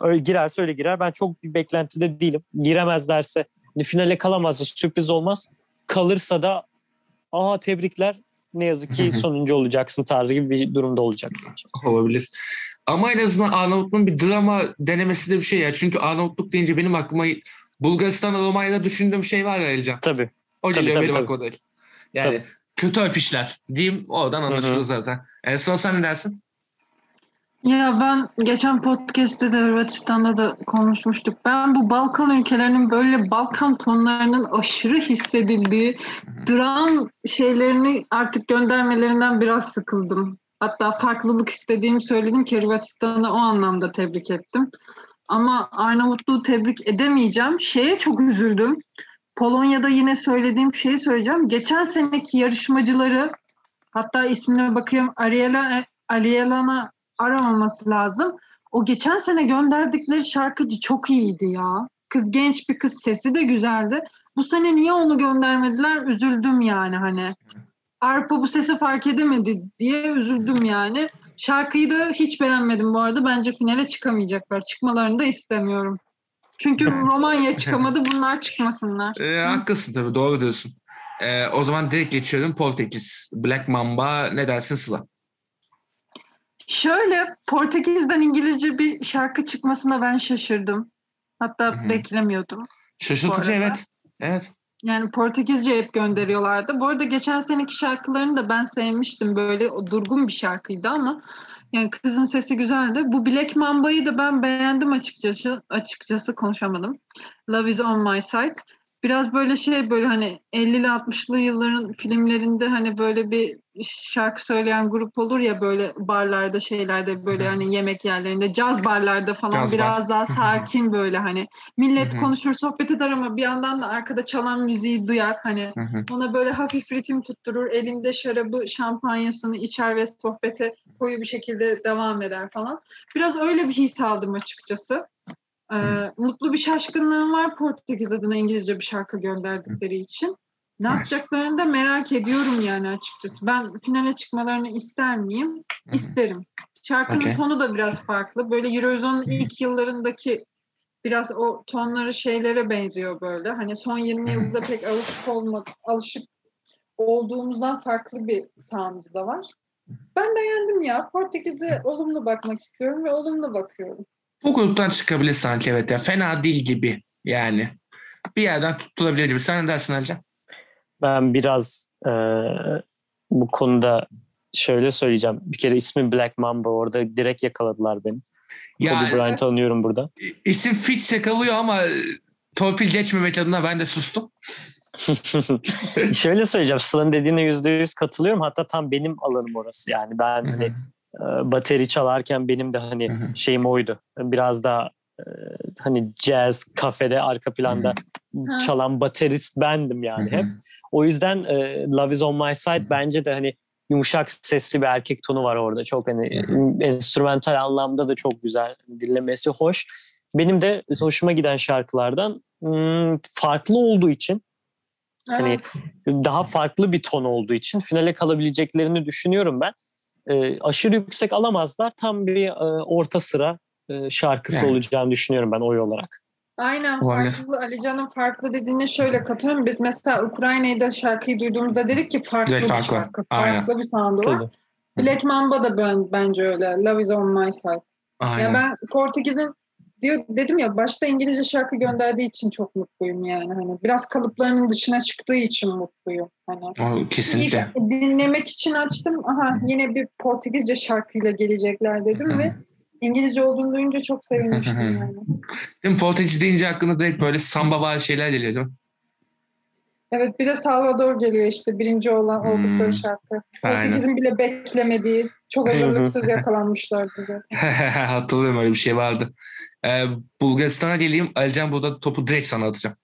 öyle girerse öyle girer. Ben çok bir beklentide değilim. Giremezlerse hani finale kalamazsa sürpriz olmaz. Kalırsa da aa tebrikler ne yazık ki sonuncu olacaksın tarzı gibi bir durumda olacak. Olabilir. Ama en azından Arnavutluğun bir drama denemesi de bir şey ya. Çünkü Arnavutluk deyince benim aklıma Bulgaristan, Romanya'da düşündüğüm şey var ya Alican. Tabii. O Tabii, geliyor tabii, benim tabii. aklıma değil. Yani Tabii. Kötü afişler diyeyim oradan anlaşılır Hı hı. zaten. En son sen ne dersin? Ya ben geçen podcast'te de Hırvatistan'da da konuşmuştuk. Ben bu Balkan ülkelerinin böyle Balkan tonlarının aşırı hissedildiği dram şeylerini artık göndermelerinden biraz sıkıldım. Hatta farklılık istediğimi söyledim ki Hırvatistan'ı o anlamda tebrik ettim. Ama Arnavutluğu tebrik edemeyeceğim. Şeye çok üzüldüm. Polonya'da yine söylediğim şeyi söyleyeceğim. Geçen seneki yarışmacıları hatta ismine bakıyorum Ariela Arielana aramaması lazım. O geçen sene gönderdikleri şarkıcı çok iyiydi ya. Kız genç bir kız sesi de güzeldi. Bu sene niye onu göndermediler? Üzüldüm yani hani. Arpa bu sesi fark edemedi diye üzüldüm yani. Şarkıyı da hiç beğenmedim bu arada. Bence finale çıkamayacaklar. Çıkmalarını da istemiyorum. Çünkü Romanya çıkamadı bunlar çıkmasınlar. E, haklısın tabii doğru diyorsun. E, o zaman direkt geçiyorum Portekiz. Black Mamba ne dersin Sıla? Şöyle Portekiz'den İngilizce bir şarkı çıkmasına ben şaşırdım. Hatta Hı hı. beklemiyordum. Şaşırtıcı evet. Evet. Yani Portekizce hep gönderiyorlardı. Bu arada geçen seneki şarkılarını da ben sevmiştim. Böyle o durgun bir şarkıydı ama yani kızın sesi güzeldi. Bu Black Mamba'yı da ben beğendim açıkçası. Açıkçası konuşamadım. Love is on my side. Biraz böyle şey böyle hani 50'li 60'lı yılların filmlerinde hani böyle bir şarkı söyleyen grup olur ya böyle barlarda şeylerde böyle hani yemek yerlerinde caz barlarda falan Caz bar. biraz daha Hı hı. sakin böyle hani millet konuşur sohbet eder ama bir yandan da arkada çalan müziği duyar hani ona böyle hafif ritim tutturur elinde şarabı şampanyasını içer ve sohbete koyu bir şekilde devam eder falan. Biraz öyle bir his aldım açıkçası. Ee, mutlu bir şaşkınlığım var Portekiz adına İngilizce bir şarkı gönderdikleri için. Ne Nice. yapacaklarını da merak ediyorum yani açıkçası. Ben finale çıkmalarını ister miyim? Hı hı. İsterim. Şarkının Okey. tonu da biraz farklı. Böyle Eurozone'un ilk yıllarındaki biraz o tonları şeylere benziyor böyle. Hani son 20 Hı hı. yılda pek alışık olma, alışık olduğumuzdan farklı bir sound'u da var. Ben beğendim ya. Portekiz'e olumlu bakmak istiyorum ve olumlu bakıyorum. Bu gruptan çıkabilir sanki evet ya. Fena değil gibi yani. Bir yerden tutulabilir gibi. Sen ne dersin Alican? Ben biraz e, bu konuda şöyle söyleyeceğim. Bir kere ismi Black Mamba orada direkt yakaladılar beni. Ya Kobe Bryant'ı anıyorum burada. isim fit yakalıyor ama e, torpil geçmemek adına ben de sustum. şöyle söyleyeceğim. Sıla'nın dediğine yüzde yüz katılıyorum. Hatta tam benim alanım orası. Yani ben Hı hı. hani bateri çalarken benim de hani şeyim oydu. Biraz daha e, hani jazz kafede arka planda hı. çalan baterist bendim yani hep. O yüzden e, Love is on my side bence de hani yumuşak sesli bir erkek tonu var orada. Çok hani Hı enstrümantal anlamda da çok güzel. Dinlemesi hoş. Benim de hoşuma giden şarkılardan hmm, farklı olduğu için Hani Evet. daha farklı bir ton olduğu için finale kalabileceklerini düşünüyorum ben. E, aşırı yüksek alamazlar. Tam bir e, orta sıra e, şarkısı Yani. olacağını düşünüyorum ben oy olarak. Aynen farklı. Alican'ın farklı dediğine şöyle katılıyorum. Biz mesela Ukrayna'da şarkıyı duyduğumuzda dedik ki farklı bir farklı. şarkı. Aynen. Farklı bir sound'u var. Black Mamba da ben, bence öyle. Love is on my side. Aynen. Ya ben Portekiz'in diyor dedim ya başta İngilizce şarkı gönderdiği için çok mutluyum yani hani biraz kalıplarının dışına çıktığı için mutluyum hani O, kesinlikle. İlk dinlemek için açtım aha yine bir Portekizce şarkıyla gelecekler dedim Hı hı. ve İngilizce olduğunu duyunca çok sevinmiştim yani. Değil mi? Portekiz deyince aklına direkt böyle samba var şeyler geliyor değil mi? Evet bir de Salvador geliyor işte birinci olan Hmm. oldukları şarkı. Aynen. Portekiz'in bile beklemediği çok hazırlıksız yakalanmışlardı. Hatırlıyorum öyle bir şey vardı. Ee, Bulgaristan'a geleyim. Alican burada topu direkt sana atacağım.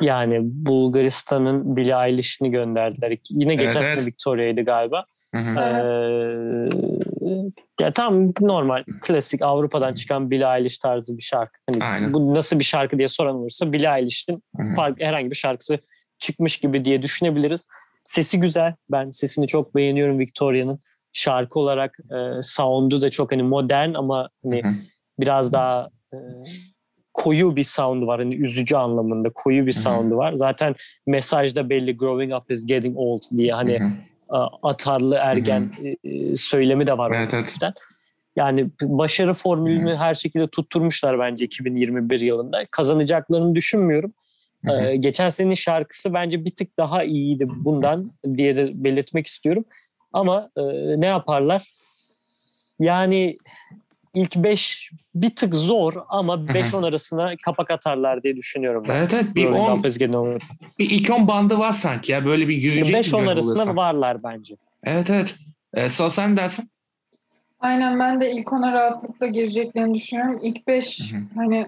Yani Bulgaristan'ın Billie Eilish'ini gönderdiler. Yine Evet, geçen evet. sene Victoria'ydı galiba. Hı hı. Evet. Ee, ya tam normal klasik Avrupa'dan çıkan Billie Eilish tarzı bir şarkı. Hani Aynen. bu nasıl bir şarkı diye soran olursa Billie Eilish'in herhangi bir şarkısı çıkmış gibi diye düşünebiliriz. Sesi güzel. Ben sesini çok beğeniyorum Victoria'nın. Şarkı olarak e, sound'u da çok hani modern ama hani Hı hı. biraz daha e, koyu bir sound var. Hani üzücü anlamında koyu bir sound'u var. Zaten mesajda belli growing up is getting old diye hani Hı hı. a- atarlı ergen e, söylemi de var. Evet, evet. Yani başarı formülünü her şekilde tutturmuşlar bence 2021 yılında. Kazanacaklarını düşünmüyorum. Ee, geçen senenin şarkısı bence bir tık daha iyiydi bundan diye de belirtmek istiyorum. Ama e, ne yaparlar? Yani ilk 5 bir tık zor ama 5-10 arasına kapak atarlar diye düşünüyorum ben. Evet evet bir Growing 10 Up is Getting Old. bir ilk 10 bandı var sanki ya böyle bir yürüyecek 5-10 gibi arasında varlar bence. Evet evet. Ee, Sıla sen dersin? Aynen ben de ilk ona rahatlıkla gireceklerini düşünüyorum. İlk beş Hı hı. hani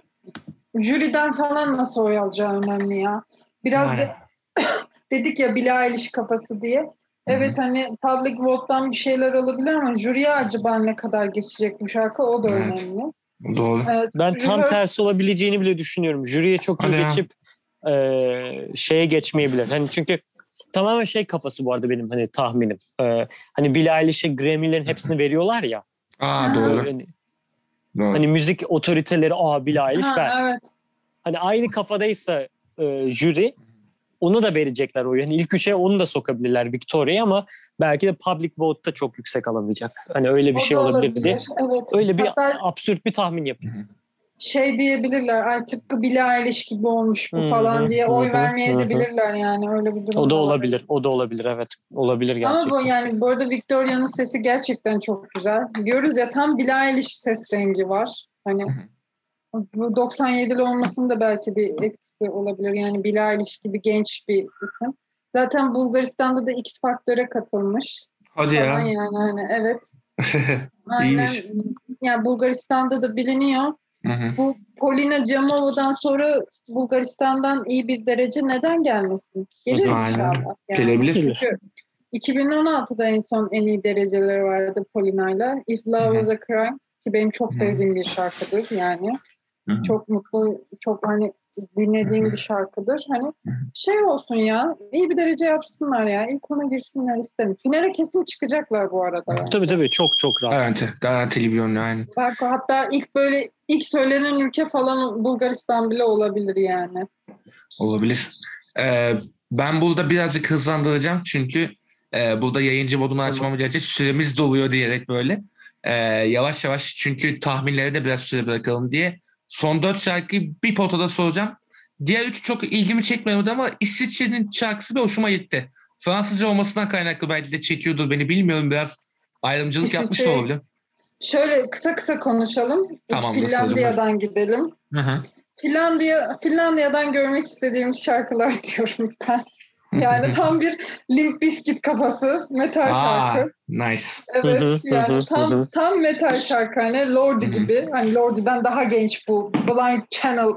jüriden falan nasıl oy alacağı önemli ya. Biraz da dedik ya Billie Eilish kafası diye. Evet hani public vote'dan bir şeyler olabilir ama jüriye acaba ne kadar geçecek bu şarkı o da Evet. önemli. Doğru. Ee, Ben tam rehearse- tersi olabileceğini bile düşünüyorum. Jüriye çok iyi geçip e, şeye geçmeyebilir. Hani çünkü tamamen şey kafası bu arada benim hani tahminim. E, hani Billie Eilish'e Grammy'lerin hepsini veriyorlar ya. Aa doğru. Hani, doğru. hani müzik otoriteleri aa Billie Eilish Ha, ver. evet. Hani aynı kafadaysa e, jüri ona da verecekler oyu. Hani ilk üçe onu da sokabilirler Victoria'ya ama belki de public vote'da çok yüksek alamayacak. Hani öyle bir O şey da olabilir diye. Evet. Öyle bir Hatta absürt bir tahmin yapayım. şey diyebilirler ay tıpkı Billie Eilish gibi olmuş bu falan diye oy vermeye de bilirler yani öyle bir durum. O da var. olabilir. O da olabilir evet. Olabilir gerçekten. Ama bu yani bu arada Victoria'nın sesi gerçekten çok güzel. Diyoruz ya tam Billie Eilish ses rengi var. Hani bu 97'li olmasının da belki bir etkisi olabilir. Yani Eilish gibi genç bir isim. Zaten Bulgaristan'da da X Faktör'e katılmış. Hadi ya. yani hani evet. İyiymiş. Yani Bulgaristan'da da biliniyor. Hı hı. Bu Polina Camova'dan sonra Bulgaristan'dan iyi bir derece neden gelmesin? Gelir Aynen. inşallah. Yani. Gelebilir. Çünkü 2016'da en son en iyi dereceleri vardı Polina'yla. If Love Hı hı. Was a Crime ki benim çok Hı. sevdiğim bir şarkıdır yani. Hı hı. Çok mutlu, çok hani dinlediğim Hı hı. bir şarkıdır. Hani Hı hı. şey olsun ya, iyi bir derece yapsınlar ya. İlk ona girsinler isterim. Finale kesin çıkacaklar bu arada. Yani. Tabii tabii çok çok rahat. Garanti. Garantili bir yönlü aynı. Bak hatta ilk böyle ilk söylenen ülke falan Bulgaristan bile olabilir yani. Olabilir. Ee, ben burada birazcık hızlandıracağım çünkü e, burada yayıncı modunu açmamı gelecek. Süremiz doluyor diyerek böyle. Ee, yavaş yavaş çünkü tahminlere de biraz süre bırakalım diye. Son dört şarkıyı bir potada soracağım. Diğer üç çok ilgimi çekmedi ama İsviçre'nin şarkısı bir hoşuma gitti. Fransızca olmasından kaynaklı belki de çekiyordur beni bilmiyorum biraz ayrımcılık yapmış da İsviçre- olabilir. Şöyle kısa kısa konuşalım. Tamam, Finlandiya'dan gidelim. Hı hı. Finlandiya Finlandiya'dan görmek istediğimiz şarkılar diyorum ben. Yani tam bir Limp Bizkit kafası metal Aa, şarkı. nice. Evet yani tam tam metal şarkı hani Lordi gibi. Hani Lordi'den daha genç bu Blind Channel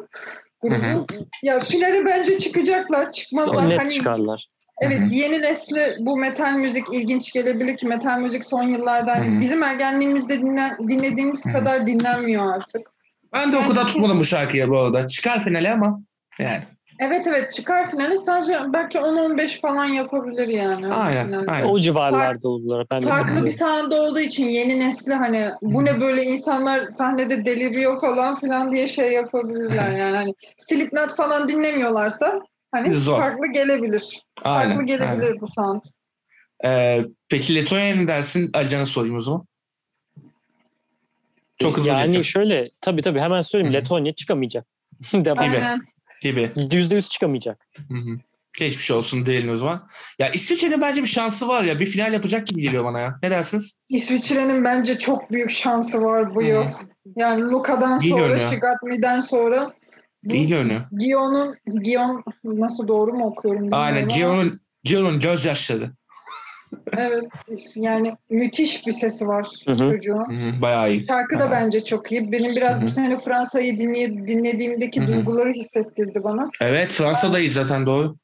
grubu. Ya finale bence çıkacaklar, çıkmazlar. Net hani çıkarlar. Evet yeni nesli bu metal müzik ilginç gelebilir ki metal müzik son yıllarda bizim ergenliğimizde dinlen, dinlediğimiz kadar dinlenmiyor artık. Ben de o kadar tutmadım bu şarkıya bu arada. Çıkar finale ama yani. Evet evet çıkar finale sadece belki 10-15 falan yapabilir yani. Aynen, finalde. aynen. O civarlarda oldular. Ben de Farklı bir sahanda olduğu için yeni nesli hani bu ne böyle insanlar sahnede deliriyor falan filan diye şey yapabilirler yani. Hani Slipknot falan dinlemiyorlarsa hani Zor. farklı gelebilir. Farklı Aynen. gelebilir aynen. bu sound. Ee, peki Letonya'ya ne dersin? Alican'a sorayım o zaman. Çok hızlı Yani geçeceğim. şöyle tabii tabii hemen söyleyeyim. Hı hı. Letonya çıkamayacak. Devam. Gibi. Yüzde yüz çıkamayacak. Hı hı. Geçmiş olsun diyelim o zaman. Ya İsviçre'nin bence bir şansı var ya. Bir final yapacak gibi geliyor bana ya. Ne dersiniz? İsviçre'nin bence çok büyük şansı var bu Hı hı. yıl. Yani Luka'dan İyi sonra. Shigatmi'den sonra İyi görünüyor. Gion'un Gion nasıl doğru mu okuyorum bilmiyorum Aynen. Gion'un Gion'un gözyaşları. Evet yani müthiş bir sesi var çocuğun. Bayağı iyi. Şarkı da bence çok iyi. Benim biraz bu sene Fransa'yı dinley- dinlediğimdeki duyguları hissettirdi bana. Evet Fransa'dayız zaten doğru.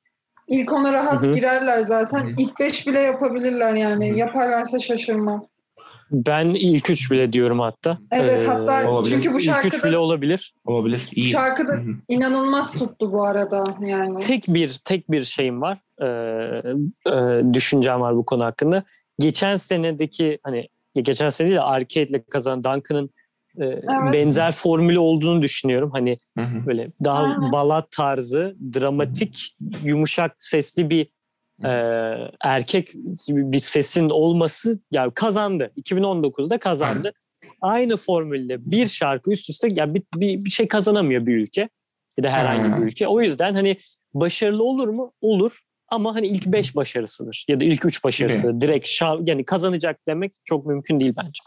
İlk ona rahat girerler zaten. İlk beş bile yapabilirler yani. Hı hı. Yaparlarsa şaşırmam. Ben ilk üç bile diyorum hatta. Evet Ee, hatta olabilir. çünkü bu İlk üç bile şarkıda olabilir. Olabilir. İyi. şarkıda Hı hı. inanılmaz tuttu bu arada yani. Tek bir tek bir şeyim var. Ee, e, düşüncem var bu konu hakkında. Geçen senedeki hani geçen sene değil de Arcade'le kazanan Duncan'ın e, benzer formülü olduğunu düşünüyorum. Hani Hı hı. böyle daha Aynen. balat tarzı, dramatik, yumuşak sesli bir e, erkek bir sesin olması yani kazandı. 2019'da kazandı. Aynı formülle bir şarkı üst üste yani bir, bir, bir şey kazanamıyor bir ülke ya da herhangi Ha. bir ülke. O yüzden hani başarılı olur mu? Olur. Ama hani ilk beş başarısıdır ya da ilk üç başarısı. Direkt şa- yani kazanacak demek çok mümkün değil bence.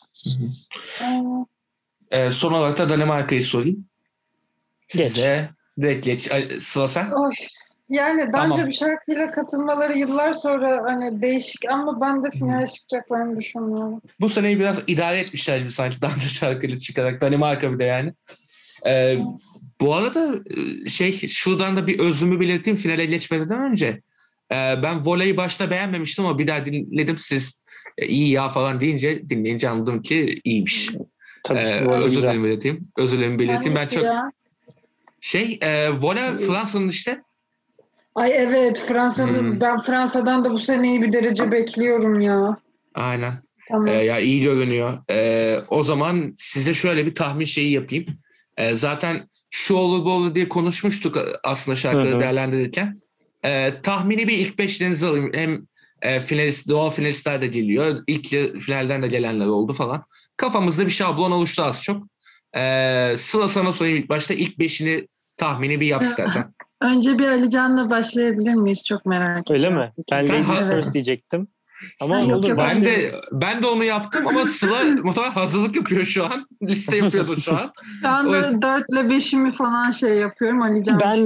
Ee, son olarak da Danimarka'yı sorayım. Geç. Size direkt geç. Sıla sen? Oy. Yani daha Tamam. önce bir şarkıyla katılmaları yıllar sonra hani değişik ama ben de finale çıkacaklarını düşünmüyorum. Bu seneyi biraz idare etmişler gibi sanki daha önce şarkıyla çıkarak. Danimarka bir de yani. Ee, bu arada e, şey şuradan da bir özümü belirteyim finale geçmeden önce. Ee, ben voleyi başta beğenmemiştim ama bir daha dinledim siz e, iyi ya falan deyince dinleyince anladım ki iyiymiş. Tabii Ee, ki özür dilerim belirteyim. Özür dilerim belirteyim. Ben çok ya? şey e, vole Fransa'nın işte Ay evet Fransa'nın Hmm. ben Fransa'dan da bu sene iyi bir derece bekliyorum ya. aynen. Tamam. Ee, ya iyi görünüyor. Ee, o zaman size şöyle bir tahmin şeyi yapayım. Ee, zaten şu olur bu olur diye konuşmuştuk aslında şarkıları Hı hı. değerlendirirken. Ee, tahmini bir ilk beşlerinizi alayım. Hem e, finalist, doğal finalistler de geliyor. İlk finalden de gelenler oldu falan. Kafamızda bir şablon oluştu az çok. Ee, Sıla sana sorayım ilk başta. ilk beşini tahmini bir yap Ya, istersen. Önce bir Ali Can'la başlayabilir miyiz? Çok merak Öyle ediyorum. mi? Ben Sen Ladies First diyecektim. Ama Sen olur. yok, ben Ben de ben de onu yaptım ama Sıla muhtemelen hazırlık yapıyor şu an. Liste yapıyordu şu an. Anda O yüzden- 4 ile 5'imi falan şey yapıyorum. Ali Can ben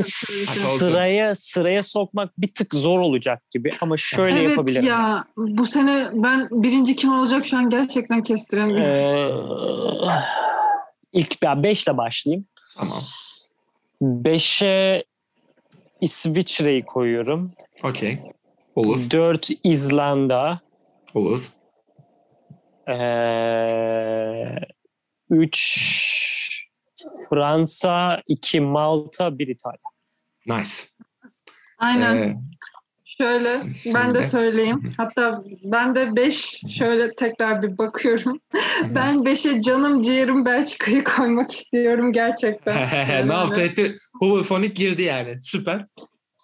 sıraya sıraya sokmak bir tık zor olacak gibi ama şöyle Evet yapabilirim. ya bu sene ben birinci kim olacak şu an gerçekten kestiremiyorum. Ee, ilk ya 5 ile başlayayım. Tamam. 5'e İsviçre'yi koyuyorum. Okey. Olur. 4 İzlanda. Olur. 3 Fransa, 2 Malta, 1 İtalya. Nice. Aynen. Ee, Şöyle s- ben de söyleyeyim. Hatta ben de 5 şöyle tekrar bir bakıyorum. ben 5'e canım ciğerim Belçika'yı koymak istiyorum gerçekten. ne yaptı etti? Hoverphonic girdi yani. Süper.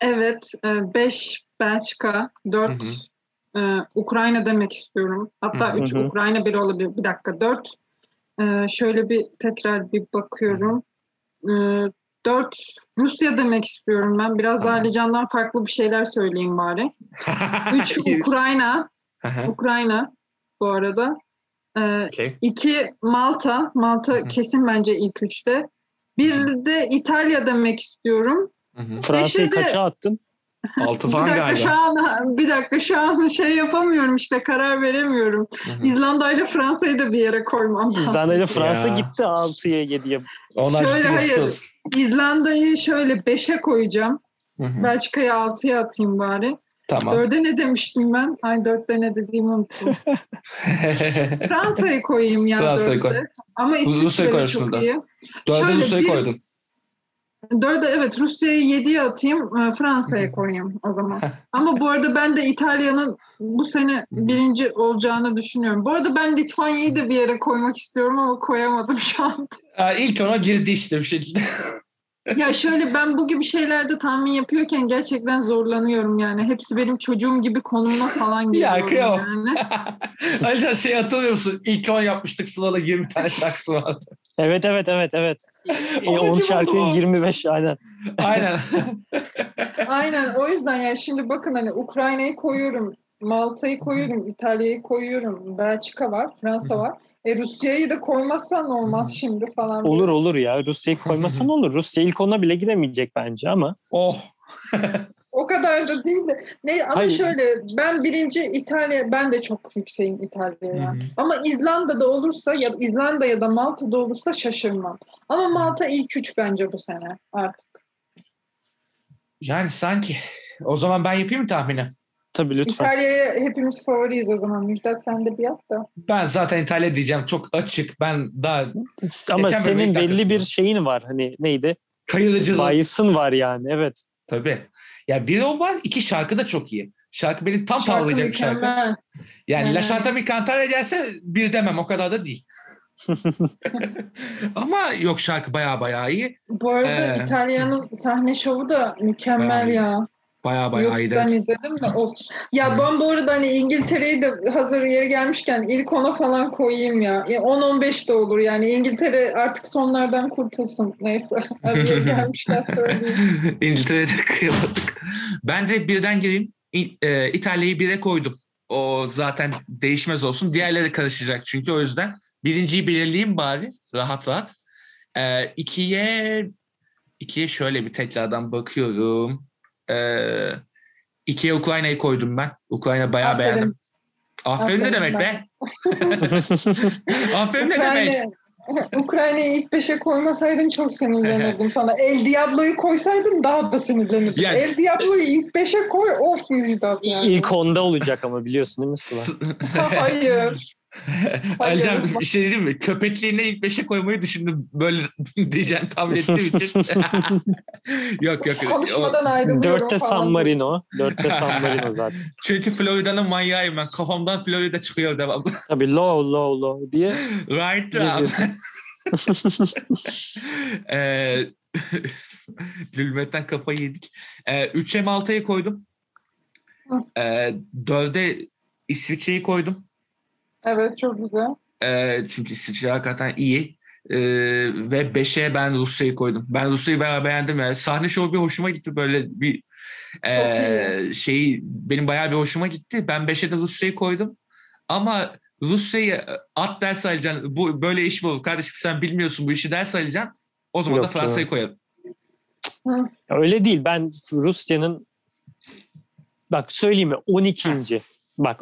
Evet 5 Belçika, 4 Ukrayna demek istiyorum. Hatta Hı 3 hı. Ukrayna 1 olabilir. Bir dakika 4. şöyle bir tekrar bir bakıyorum. 4 Rusya demek istiyorum ben. Biraz Tamam. daha Ali Can'dan farklı bir şeyler söyleyeyim bari. 3 Ukrayna. Ukrayna bu arada. okey. 2 Malta. Hı Malta hı. kesin bence ilk üçte. Bir de İtalya demek istiyorum. Hı hı. Fransa'yı de- kaça attın? Altı Bir falan dakika şu galiba. an bir dakika şu an şey yapamıyorum işte karar veremiyorum. Hı hı. İzlanda ile Fransa'yı da bir yere koymam. lazım. İzlanda ile Fransa Ya. gitti 6'ya 7'ye. Onlar Şöyle, hayır. İzlanda'yı şöyle 5'e koyacağım. Belçika'yı 6'ya atayım bari. Tamam. 4'e ne demiştim ben? Ay 4'te ne dediğimi unuttum. Fransa'yı koyayım ya Fransa'yı 4'te. koy. Ama Rusya'yı İsviçre koy de şunu da. çok iyi. Dörde Rusya'yı bir- 4'e evet Rusya'yı 7'ye atayım. e, Fransa'ya koyayım o zaman. Ama bu arada ben de İtalya'nın bu sene birinci olacağını düşünüyorum. Bu arada ben Litvanya'yı da bir yere koymak istiyorum ama koyamadım şu an. İlk ona girdi işte bir şekilde. Ya şöyle ben bu gibi şeylerde tahmin yapıyorken gerçekten zorlanıyorum yani. Hepsi benim çocuğum gibi konumuna falan Ya, geliyorum kıyamam. yani. Ayrıca şey hatırlıyor musun? İlk on yapmıştık Sıla'da 20 tane şarkısı vardı. Evet evet evet evet. E, O 10 kim şarkı oldu o? 25 aynen. Aynen. Aynen o yüzden yani şimdi bakın hani Ukrayna'yı koyuyorum, Malta'yı koyuyorum, İtalya'yı koyuyorum, Belçika var, Fransa var. E Rusya'yı da koymazsan olmaz şimdi falan. Olur olur ya. Rusya'yı koymasan olur. Rusya ilk ona bile giremeyecek bence ama. oh. O kadar da değil de. Ne, ama Hayır. şöyle ben birinci İtalya ben de çok yükseğim İtalya'ya. Ama İzlanda'da olursa ya İzlanda ya da Malta'da olursa şaşırmam. Ama Malta ilk üç bence bu sene artık. Yani sanki. O zaman ben yapayım mı tahmini? Tabii lütfen. İtalya'ya hepimiz favoriyiz o zaman. Müjdat sen de bir yap da. Ben zaten İtalya diyeceğim. Çok açık. Ben daha Ama senin belli bir şeyin var. Hani neydi? kayırıcılık. Bias'ın var yani. Evet. Tabii. Ya bir o var. iki şarkı da çok iyi. Şarkı beni tam Şarkı tavlayacak bir şarkı. Yani La. Chanta Mi Cantare gelse bir demem. O kadar da değil. Ama yok şarkı baya baya iyi. Bu arada Ee. İtalya'nın sahne şovu da mükemmel ya. Baya baya evet. izledim de o. Ya Hı. ben bu arada hani İngiltere'yi de hazır yeri gelmişken ilk ona falan koyayım ya. Ya 10-15 de olur yani. İngiltere artık sonlardan kurtulsun. Neyse. Yeri gelmişken söyleyeyim. İngiltere'de kıyamadık. Ben de birden gireyim. İ- e, İtalya'yı bire koydum. O zaten değişmez olsun. Diğerleri karışacak çünkü o yüzden. Birinciyi belirleyeyim bari. Rahat rahat. E, ikiye, ikiye şöyle bir tekrardan bakıyorum. E, ikiye Ukrayna'yı koydum ben. Ukrayna bayağı Aferin. beğendim. Aferin, ne Aferin demek ben. be? Aferin ne demek? Ukrayna, Ukrayna'yı ilk beşe koymasaydın çok sinirlenirdim sana. El Diablo'yu koysaydın daha da sinirlenirdim. Yani- El Diablo'yu ilk beşe koy of Müjdat yani. İlk onda olacak ama biliyorsun değil mi Sıla? Hayır. Alican bir şey diyeyim mi? Köpekliğine ilk beşe koymayı düşündüm. Böyle diyeceğini tahmin ettiğim için. yok yok. Konuşmadan ayrılıyorum Dörtte falan. San Marino. Dörtte San Marino zaten. çünkü Florida'nın manyağıyım ben. Kafamdan Florida çıkıyor devamlı. Tabii low low low diye right geziyorsun. Eee Lülmetten kafayı yedik. Eee 3'e Malta'yı koydum. Eee 4'e İsviçre'yi koydum. Evet çok güzel. Eee, çünkü İsviçre hakikaten iyi. Eee, ve 5'e ben Rusya'yı koydum. Ben Rusya'yı bayağı beğendim. Yani. Sahne şovu bir hoşuma gitti. Böyle bir eee şeyi benim bayağı bir hoşuma gitti. Ben 5'e de Rusya'yı koydum. Ama Rusya'yı at ders alacaksın. Bu böyle iş mi olur? Kardeşim sen bilmiyorsun bu işi ders alacaksın. O zaman Yok da Fransa'yı koyalım. Ya Öyle değil. Ben Rusya'nın bak söyleyeyim mi 12. Bak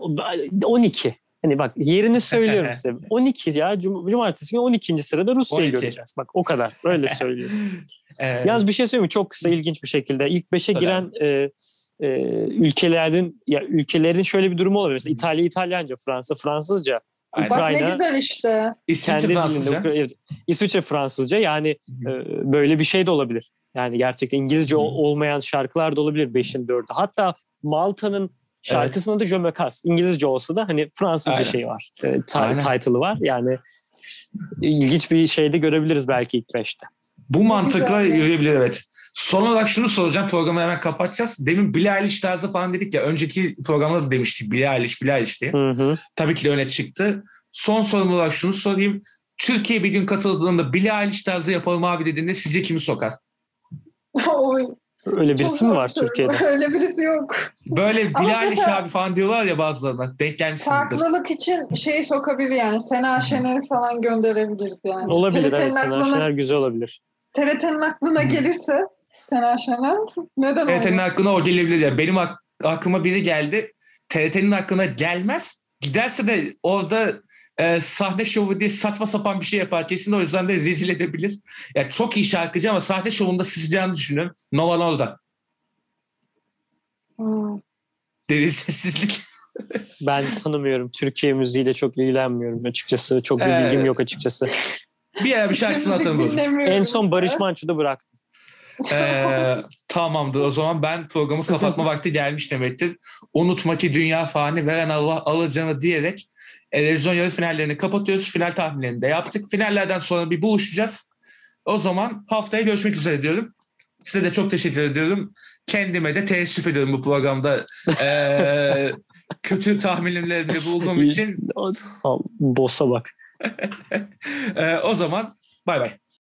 12. Hani bak yerini söylüyorum size. 12 ya Cum- cumartesi günü 12. sırada Rusya'yı 12. göreceğiz. Bak o kadar. Öyle söylüyorum. Eee, Yalnız bir şey söyleyeyim mi? Çok kısa ilginç bir şekilde. İlk 5'e Tabii. giren e, e, ülkelerin ya ülkelerin şöyle bir durumu olabilir. Mesela İtalya İtalyanca, Fransa Fransızca, Aynen. Bak Ukrayna- ne güzel işte. İsviçre Fransızca. dilinde, Ukra- evet, İsviçre Fransızca yani e, böyle bir şey de olabilir. Yani gerçekten İngilizce Hı. olmayan şarkılar da olabilir 5'in 4'ü. Hatta Malta'nın şarkısında da Je me casse. İngilizce olsa da hani Fransızca Aynen. şey var. E, title'ı var. Yani ilginç bir şey de görebiliriz belki ilk 5'te. Bu mantıkla yürüyebilir evet. Son olarak şunu soracağım. Programı hemen kapatacağız. Demin Billie Eilish tarzı falan dedik ya. Önceki programda da demiştik Billie Eilish, Billie Eilish diye. Hı hı. Tabii ki de öne çıktı. Son sorum olarak şunu sorayım. Türkiye bir gün katıldığında Billie Eilish tarzı yapalım abi dediğinde sizce kimi sokar? Oy, Öyle birisi çok mi var. Türkiye'de? Öyle birisi yok. Böyle Eilish mesela- abi falan diyorlar ya bazılarına. Denk gelmişsinizdir. Farklılık için şeyi sokabilir yani. Sena Şener'i falan gönderebiliriz yani. Olabilir TRT'nin evet. Sena aklına- Şener güzel olabilir. TRT'nin aklına gelirse Sena Şener neden TRT'nin aklına o gelebilir ya. Benim ak- aklıma biri geldi. TRT'nin aklına gelmez. Giderse de orada e, sahne şovu diye saçma sapan bir şey yapar. Kesin o yüzden de rezil edebilir. Yani çok iyi şarkıcı ama sahne şovunda sızacağını düşünüyorum. Nova Norda. Hmm. Derin sessizlik. Ben tanımıyorum. Türkiye müziğiyle çok ilgilenmiyorum açıkçası. Çok bir Ee, bilgim yok açıkçası. Bir ara bir şarkısını atalım. dinlemiyorum. En son Barış Manço'da bıraktım. Ee, tamamdır o zaman ben programı kapatma vakti gelmiş demektir. Unutma ki dünya fani veren Allah alacağını diyerek televizyon yarı finallerini kapatıyoruz. Final tahminlerini de yaptık. Finallerden sonra bir buluşacağız. O zaman haftaya görüşmek üzere diyorum. Size de çok teşekkür ediyorum. Kendime de teessüf ediyorum bu programda ee, kötü tahminlerimde bulduğum için. Boss'a bak. Ee, o zaman bay bay.